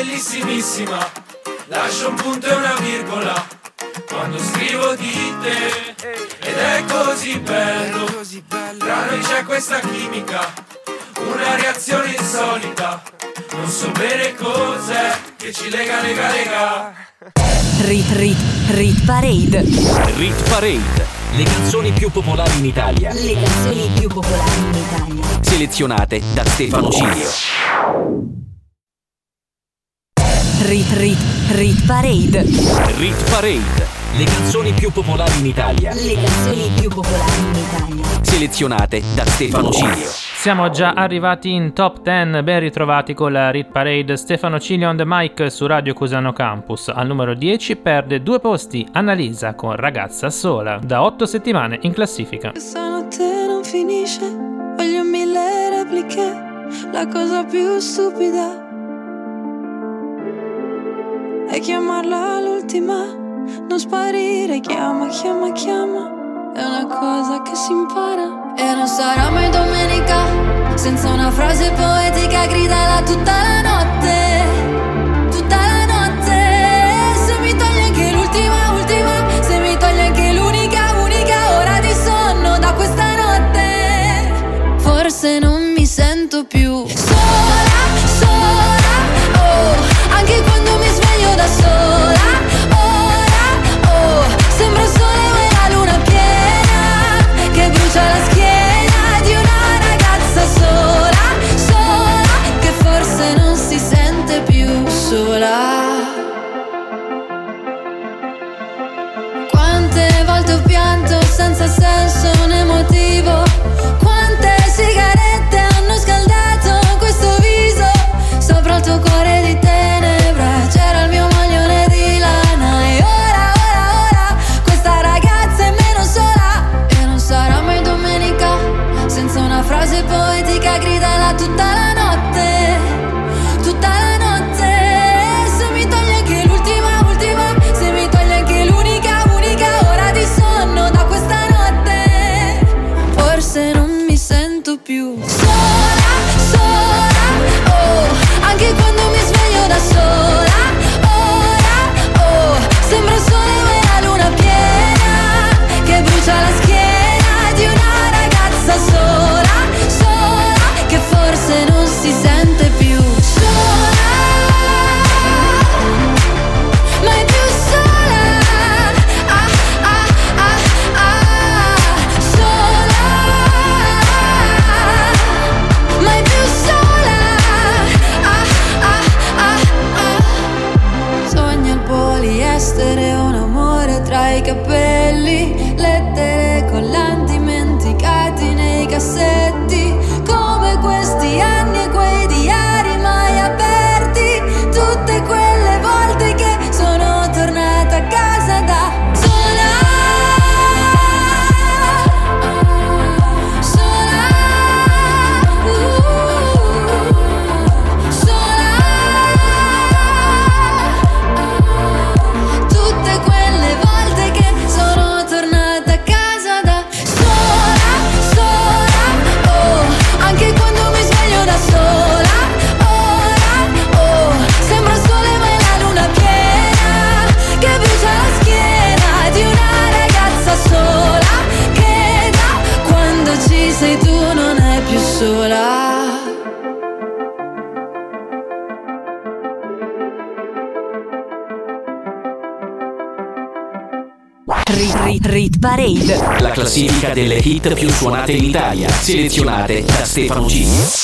Bellissimissima. Lascio un punto e una virgola quando scrivo di te. Ed è così bello, tra noi c'è questa chimica, una reazione insolita. Non so bene cos'è che ci lega, lega, lega. Rit Rit Rit Parade. Rit Parade. Le canzoni più popolari in Italia. Le canzoni più popolari in Italia. Selezionate da Stefano Cilio. Rit Rit Rit Parade. Rit Parade. Le canzoni più popolari in Italia. Le canzoni più popolari in Italia. Selezionate da Stefano Cilio. Siamo già arrivati in top 10, ben ritrovati con la Rit Parade Stefano Cilio on the mic su Radio Cusano Campus. Al numero 10 perde due posti Annalisa con Ragazza Sola, da 8 settimane in classifica. Questa notte non finisce, voglio mille repliche, la cosa più stupida è chiamarla l'ultima, non sparire, chiama, chiama, chiama, è una cosa che si impara. E non sarà mai domenica senza una frase poetica gridala tutta la notte. Tutta la notte. Se mi togli anche l'ultima, ultima. Se mi togli anche l'unica, unica ora di sonno da questa notte. Forse non mi sento più delle hit più suonate in Italia, selezionate da Stefano Cilio.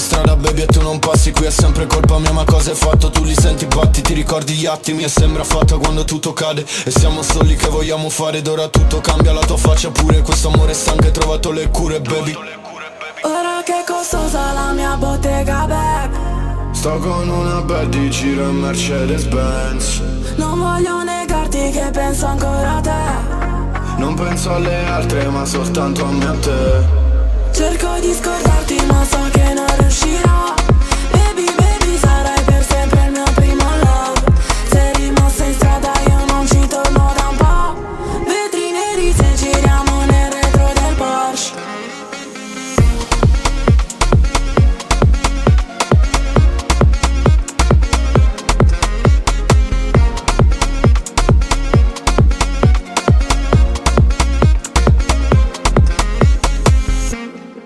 Strada baby e tu non passi Qui è sempre colpa mia ma cosa hai fatto? Tu li senti batti, ti ricordi gli attimi E sembra fatta quando tutto cade. E siamo soli che vogliamo fare Ed ora tutto cambia la tua faccia pure Questo amore stanco hai trovato le cure baby. Ora che costosa la mia bottega back Sto con una bad di giro in Mercedes Benz Non voglio negarti che penso ancora a te. Non penso alle altre ma soltanto a me e a te Cerco di scordarti ma so che non riuscirò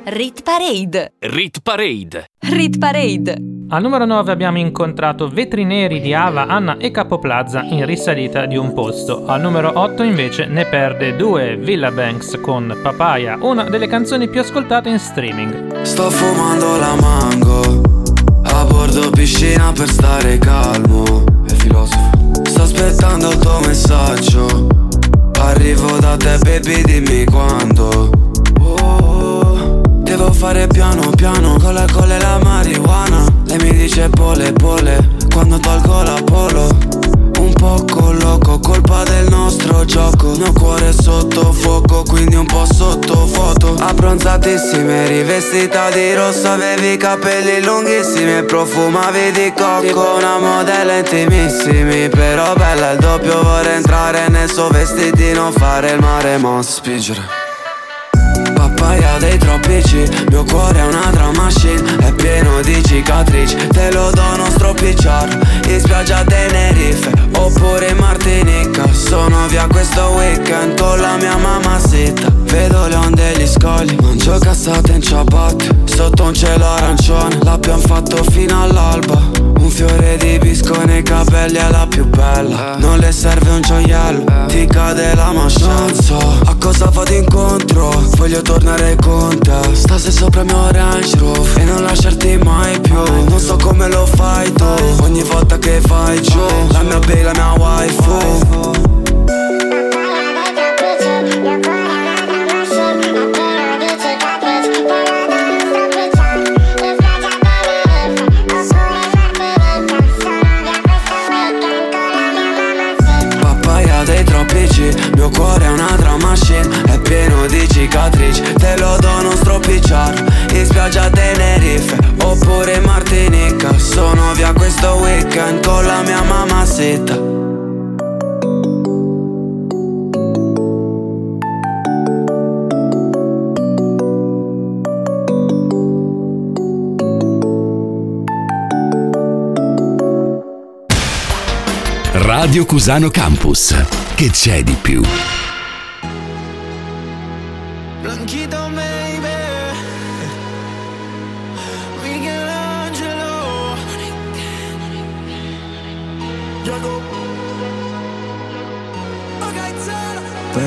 Rit Parade. Rit Parade. Rit Parade. Al numero 9 abbiamo incontrato Vetri Neri di Ava, Anna e Capoplaza in risalita di un posto. Al numero 8 invece ne perde due Villa Banks con Papaya, una delle canzoni più ascoltate in streaming. Sto fumando la mango A bordo piscina per stare calmo È filosofo Sto aspettando il tuo messaggio Arrivo da te baby dimmi quando Devo fare piano piano. Con la colla e la marijuana. Lei mi dice pole pole. Quando tolgo la polo un poco loco, colpa del nostro gioco. Mio cuore sotto fuoco, quindi un po' sotto foto Abbronzatissime, rivestita di rosso. Avevi capelli lunghissimi e profumavi di cocco. Tipo una modella intimissimi Però bella. Il doppio, vorrei entrare nel suo vestitino Fare il mare, mo spingere Papaya dei troppi G Mio cuore è una drum machine È pieno di cicatrici Te lo dono stropicciarlo In spiaggia Tenerife Oppure in Martinica. Sono via questo weekend Con la mia mamma zitta. Vedo le onde e gli scogli Mangio cassate in ciabatte Sotto un cielo arancione L'abbiamo fatto fino all'alba. Un fiore di bisco nei capelli è la più bella. Non le serve un gioiello Ti cade la mascella Non so a cosa vado incontro Voglio tornare con te Stasera sopra il mio Range Rover E non lasciarti mai più. Non so come lo fai tu Ogni volta che fai giù. La mia baby, la mia waifu cicatrici Te lo dono stropicciarlo In spiaggia Tenerife Oppure in Martinica Sono via questo weekend Con la mia mamma zitta Radio Cusano Campus. Che c'è di più?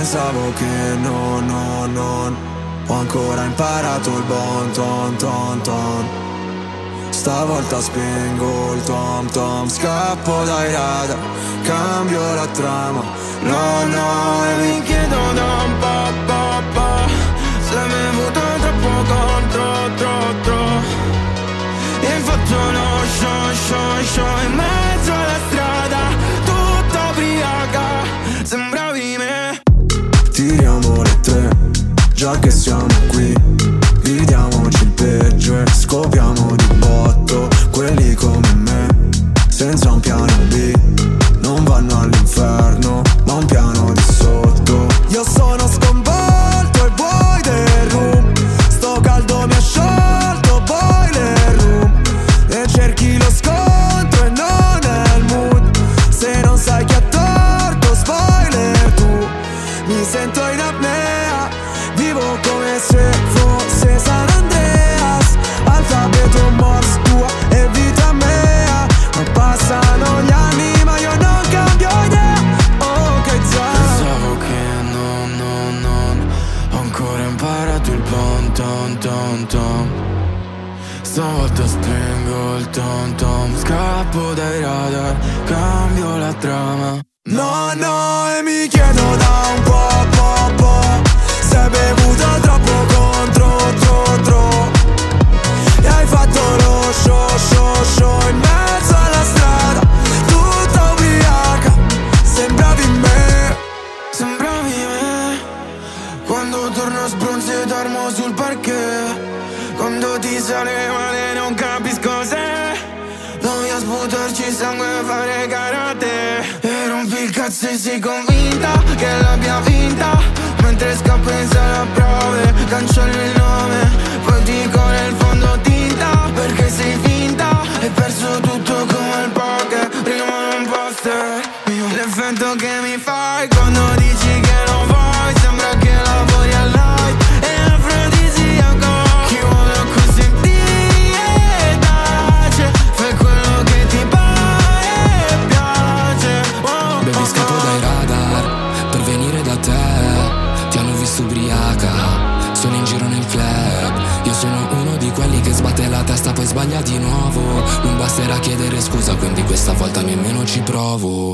Pensavo che no, no, non Ho ancora imparato il bon ton ton ton. Stavolta spengo il tom tom. Scappo dai radar Cambio la trama. No, no, e mi chiedo da un po', po', po' Se mi è venuto troppo contro, tro, tro. E fatto lo show, show, show In mezzo alla strada Tiriamo le tre Già che siamo qui. Vediamoci il peggio e scopriamo di botto Quelli come me. Senza un piano B Non vanno all'inferno Ma un piano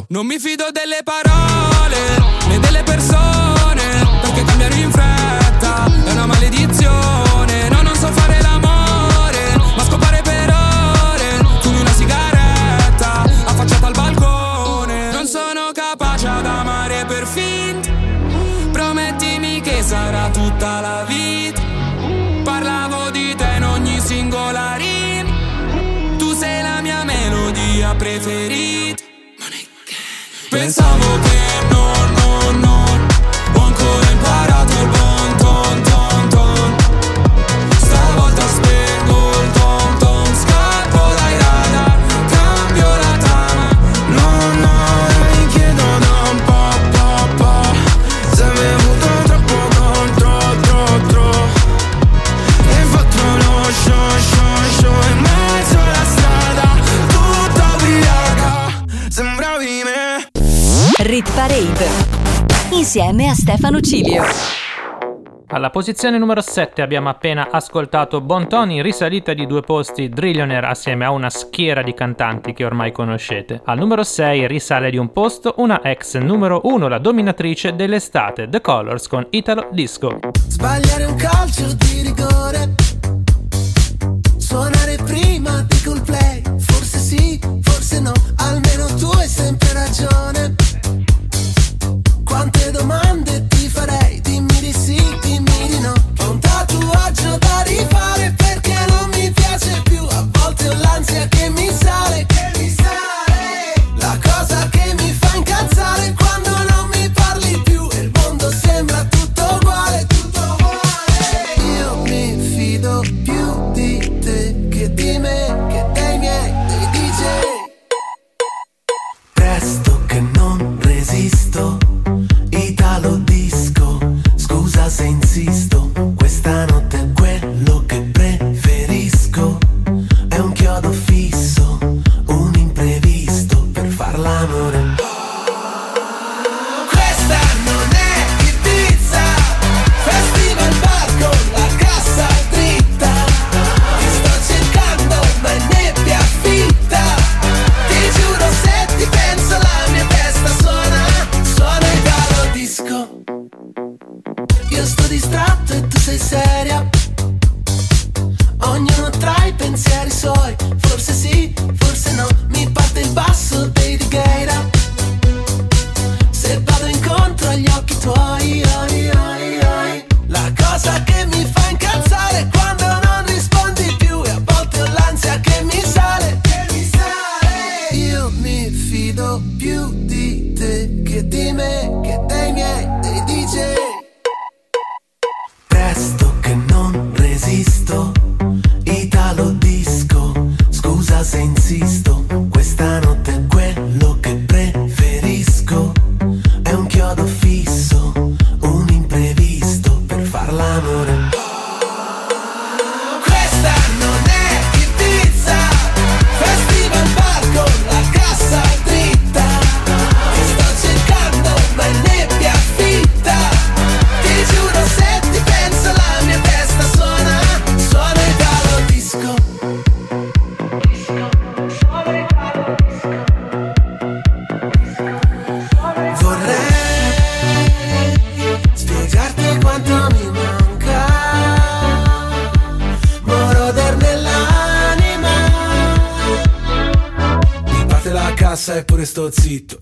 Non mi fido delle parole né delle persone insieme a Stefano Cilio. Alla posizione numero 7 abbiamo appena ascoltato Bontoni risalita di due posti Drillionaire assieme a una schiera di cantanti che ormai conoscete. Al numero 6 risale di un posto una ex numero 1, la dominatrice dell'estate, The Colors con Italo Disco. Sbagliare un calcio di rigore Suonare prima di colplay. Forse sì, forse no, almeno tu hai sempre ragione calzito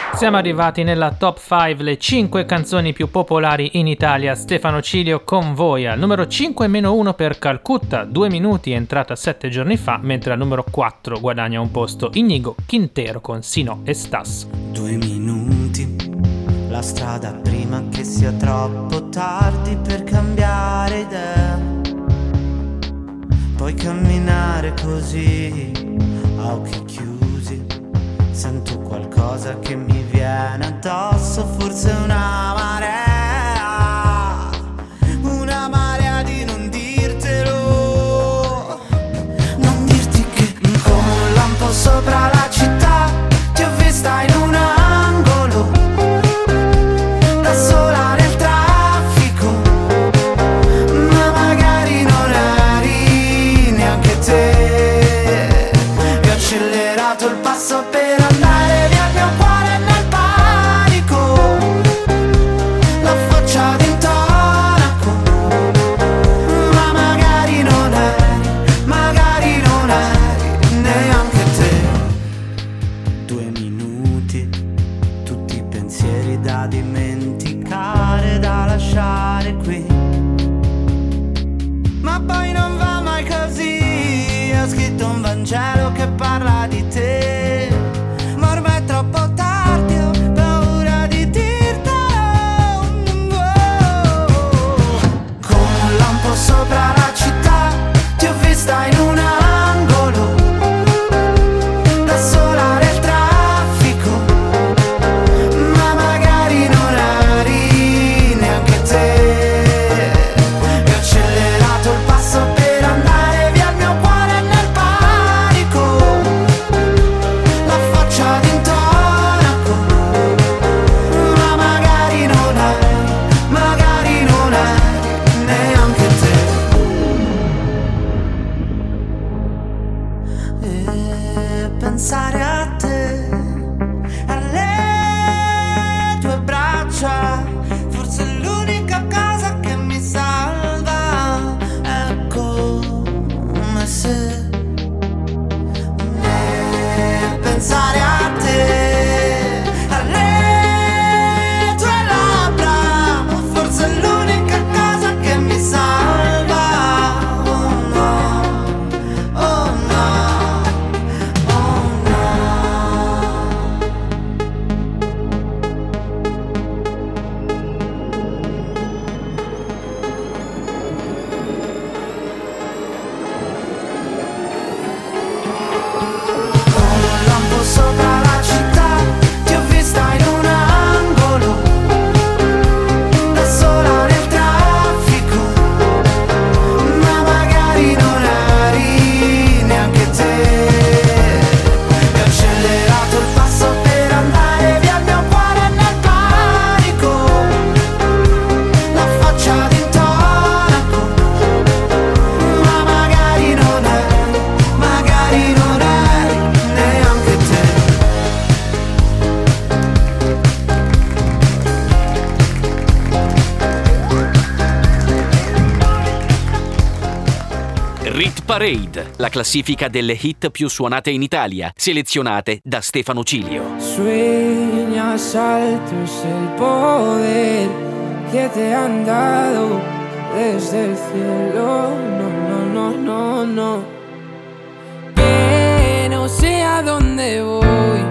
Siamo arrivati nella top 5, le 5 canzoni più popolari in Italia. Stefano Cilio con voi al numero 5 meno 1 per Calcutta, 2 minuti, entrata 7 giorni fa, mentre al numero 4 guadagna un posto Inigo Quintero con Sino e Stas. Due minuti, la strada prima che sia troppo tardi per cambiare idea. Puoi camminare così, a occhi chiusi Sento qualcosa che mi viene addosso, forse una marea. una marea di non dirtelo, non dirti che con un lampo sopra la classifica delle hit più suonate in Italia, selezionate da Stefano Cilio. Sueñas altos el poder que te han dado desde el cielo. No, no, no, no, no. Que no sé a dónde voy,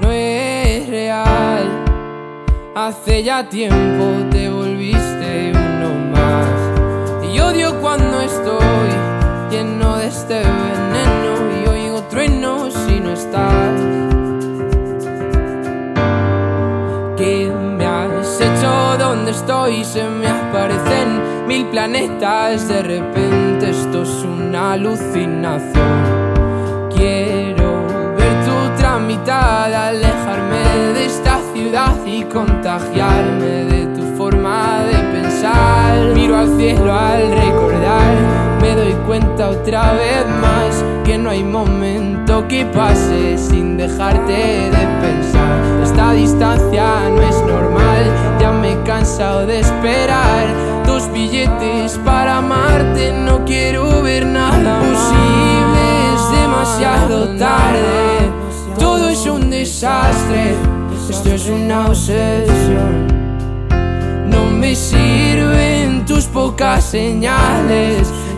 no es real. Hace ya tiempo te volviste uno más. Y odio cuando estoy veneno y oigo truenos si no estás. ¿Qué me has hecho? ¿Dónde estoy? Se me aparecen mil planetas. De repente esto es una alucinación. Quiero ver tu otra mitad, alejarme de esta ciudad y contagiarme de tu forma de pensar. Miro al cielo al recordar, me doy cuenta otra vez más que no hay momento que pase sin dejarte de pensar. Esta distancia no es normal, ya me he cansado de esperar. Dos billetes para amarte, no quiero ver nada posible, es demasiado tarde. Todo es un desastre, esto es una obsesión. No me sirven tus pocas señales,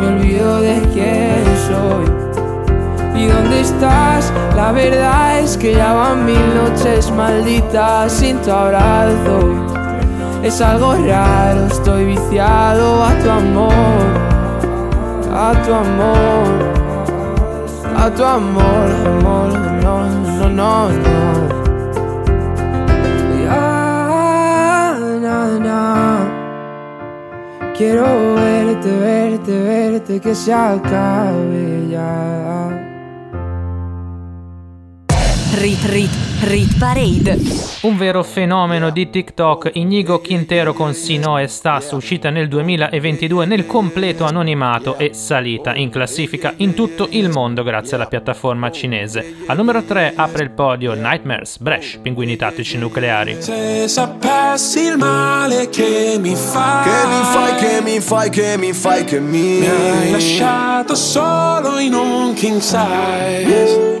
Me olvido de quién soy. ¿Y dónde estás? La verdad es que ya van mil noches malditas sin tu abrazo. Es algo raro, estoy viciado a tu amor, a tu amor. a tu amor, amor, no, no, no, no. Quiero verte, verte, verte, que se acabe ya. Rit Rit Rit Parade. Un vero fenomeno di TikTok, Inigo Quintero con Sino e Stas, uscita nel 2022 nel completo anonimato e salita in classifica in tutto il mondo grazie alla piattaforma cinese. Al numero 3 apre il podio Nightmares, Bresh, Pinguini Tattici Nucleari. Se sapessi il male che mi fai Che mi fai, che mi fai, che mi fai, che mi Mi hai lasciato solo in un king size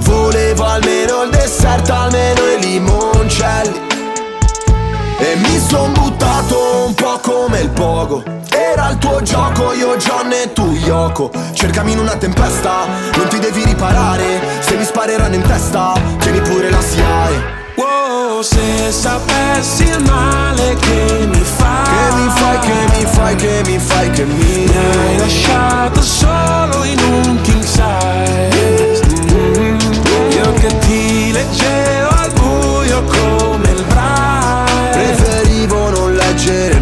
Volevo almeno il dessert, almeno i limoncelli. E mi son buttato un po' come il pogo. Era il tuo gioco, io John e tu Yoko. Cercami in una tempesta, non ti devi riparare. Se mi spareranno in testa, tieni pure la SIAE Wow, se sapessi il male che mi fai Che mi fai, che mi fai, che mi fai, che mi Mi hai lasciato solo in un king Io che ti leggevo al buio come il braille. Preferivo non leggere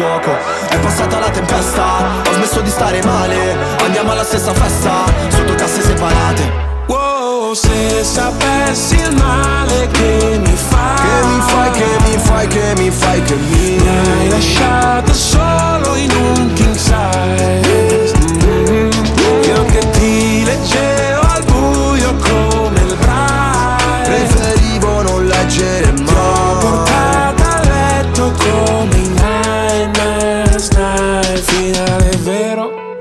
fuoco. È passata la tempesta, ho smesso di stare male. Andiamo alla stessa festa, sotto casse separate. Wow, se sapessi il male che mi fai Che mi fai, che mi fai, che mi fai, che mi Mi hai lasciato solo in un king size. Io che ti leggevo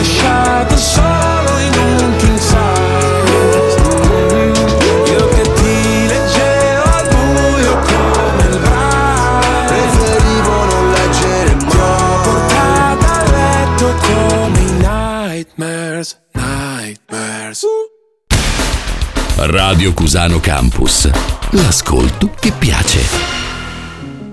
lasciato solo in un king size Io che ti leggevo al buio come il braille Preferivo non leggere Ti ho mai portata a letto come i nightmares, nightmares Radio Cusano Campus. L'ascolto che piace.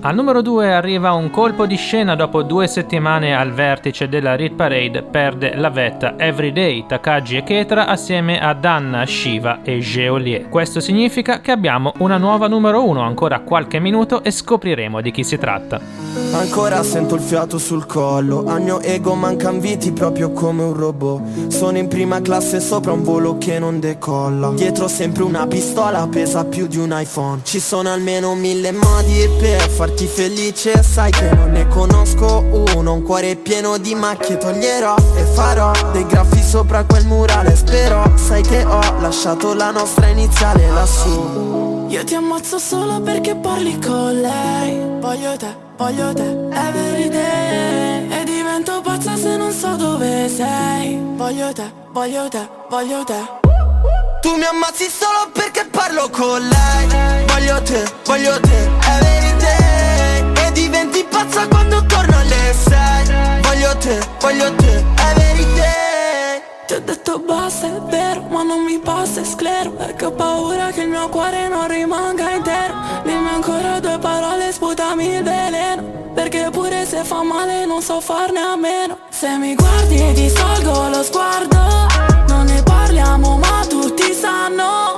Al numero 2 arriva un colpo di scena dopo due settimane al vertice della Rit Parade, perde la vetta Everyday, Takagi e Ketra assieme a Danna, Shiva e Geolier. Questo significa che abbiamo una nuova numero 1, ancora qualche minuto e scopriremo di chi si tratta. Ancora sento il fiato sul collo Al mio ego mancan viti proprio come un robot Sono in prima classe sopra un volo che non decolla Dietro sempre una pistola pesa più di un iPhone Ci sono almeno mille modi per farti felice Sai che non ne conosco uno Un cuore pieno di macchie toglierò e farò Dei graffi sopra quel murale Spero sai che ho lasciato la nostra iniziale lassù. Io ti ammazzo solo perché parli con lei. Voglio te, voglio te, everyday E divento pazza se non so dove sei. Voglio te, voglio te, voglio te. Tu mi ammazzi solo perché parlo con lei. Voglio te, voglio te, everyday E diventi pazza quando torno alle sei. Voglio te, voglio te, everyday Ti ho detto basta, è vero, ma non mi passa, è sclero. Perché ho paura che il mio cuore non rimanga intero. Dimmi ancora due parole, sputami il veleno. Perché pure se fa male non so farne a meno. Se mi guardi ti salgo lo sguardo Non ne parliamo ma tutti sanno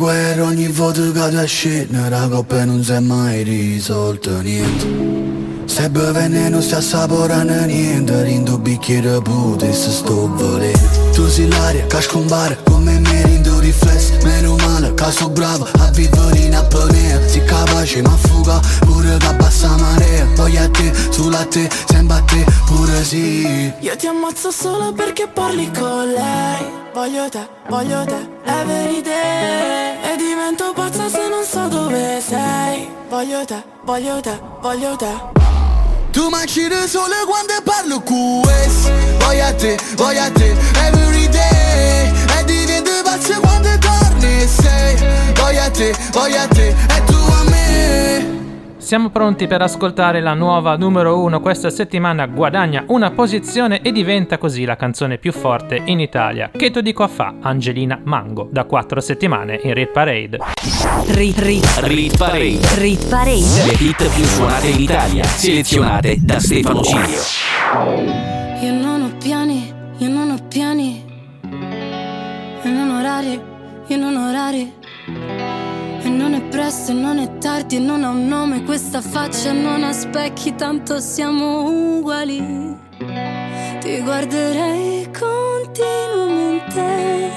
guerra ogni volta che tu scende La coppa non si è mai risolta niente. Se beve non sta assaporando niente. Rindo bicchiere pute se sto volendo. Tu sei l'aria che scompare come me rindo riflesso Sono bravo a vivere in apnea Si capace ma fuga pure che bassa marea. Voglio a te, sulla te, sembra a te pure sì. Io ti ammazzo solo perché parli con lei. Voglio te, voglio te, everyday E divento pazza se non so dove sei. Voglio te, voglio te, voglio te. Tu mangi da sole quando parlo con questo Voglio a te, voglio a te, everyday E divento pazza quando torni sei Voglio a te, voglio a te, e tu a me Siamo pronti per ascoltare la nuova numero 1 questa settimana guadagna una posizione e diventa così la canzone più forte in Italia. Che tu dico a fa? Angelina Mango, da 4 settimane in Rit Parade. Rit, rit, Rit Parade. rit parade. Le hit più suonate in Italia, selezionate da Stefano Cilio. Io non ho piani, io non ho piani. E non orari, io non ho orari. E non è presto, e non è tardi, e non ha un nome. Questa faccia non ha specchi, tanto siamo uguali. Ti guarderei continuamente.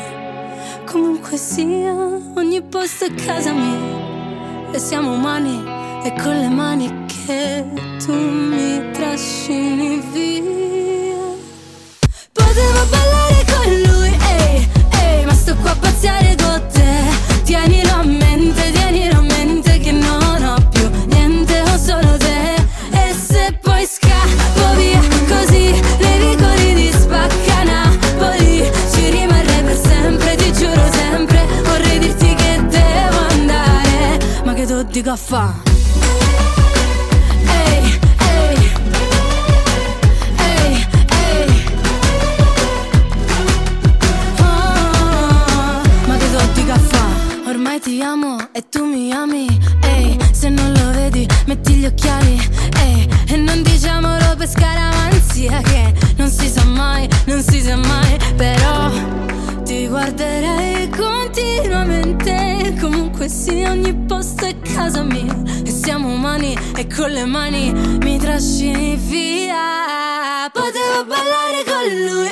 Comunque sia, ogni posto è casa mia. E siamo umani, e con le mani che tu mi trascini via. Potevo ballare con lui, ehi, ehi, ma sto qua a pazziare con te. Tienilo a mente, tienilo a mente che non ho più niente, ho solo te. E se poi scappo via così, nei vicoli di spacca Napoli, ci rimarrei per sempre, ti giuro sempre. Vorrei dirti che devo andare, ma che tu dico a fa? Ehi, ti amo e tu mi ami Ehi, se non lo vedi metti gli occhiali Ehi, e non diciamolo per scaramanzia Che non si sa mai, non si sa mai Però ti guarderei continuamente Comunque sia ogni posto è casa mia E siamo umani e con le mani mi trascini via. Potevo ballare con lui,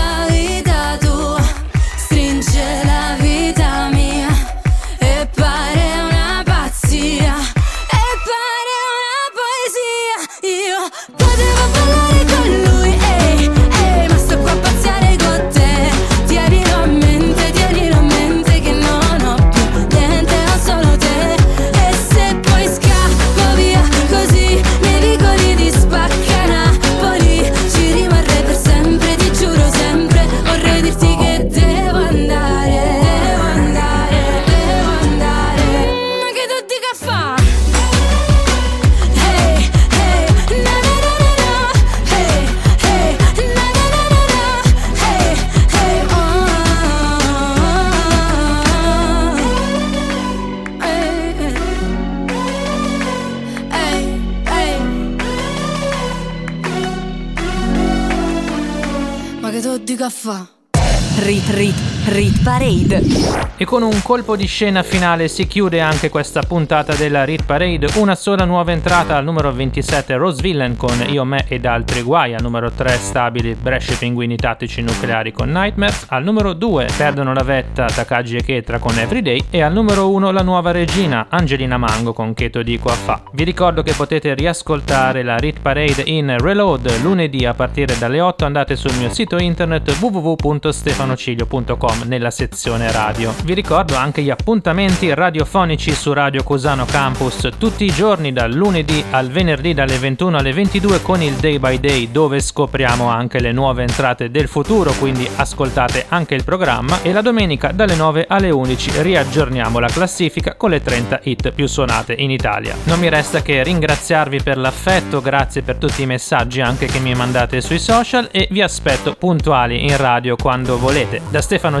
Rit Rit Rit Parade. E con un colpo di scena finale si chiude anche questa puntata della Rit Parade. Una sola nuova entrata al numero 27 Rose Villain con Io, Me ed altri guai. Al numero 3 stabili Brescia Pinguini Tattici Nucleari con Nightmares. Al numero 2 perdono la vetta Takagi e Ketra con Everyday. E al numero 1 la nuova regina Angelina Mango con Keto di Qua Fa. Vi ricordo che potete riascoltare la Rit Parade in Reload lunedì a partire dalle 8. Andate sul mio sito internet nella sezione radio. Vi ricordo anche gli appuntamenti radiofonici su Radio Cusano Campus tutti i giorni dal lunedì al venerdì dalle 21 alle 22 con il Day by Day dove scopriamo anche le nuove entrate del futuro, quindi ascoltate anche il programma e la domenica dalle 9 alle 11 riaggiorniamo la classifica con le 30 hit più suonate in Italia. Non mi resta che ringraziarvi per l'affetto, grazie per tutti i messaggi anche che mi mandate sui social e vi aspetto puntuali in radio quando volete. Da Stefano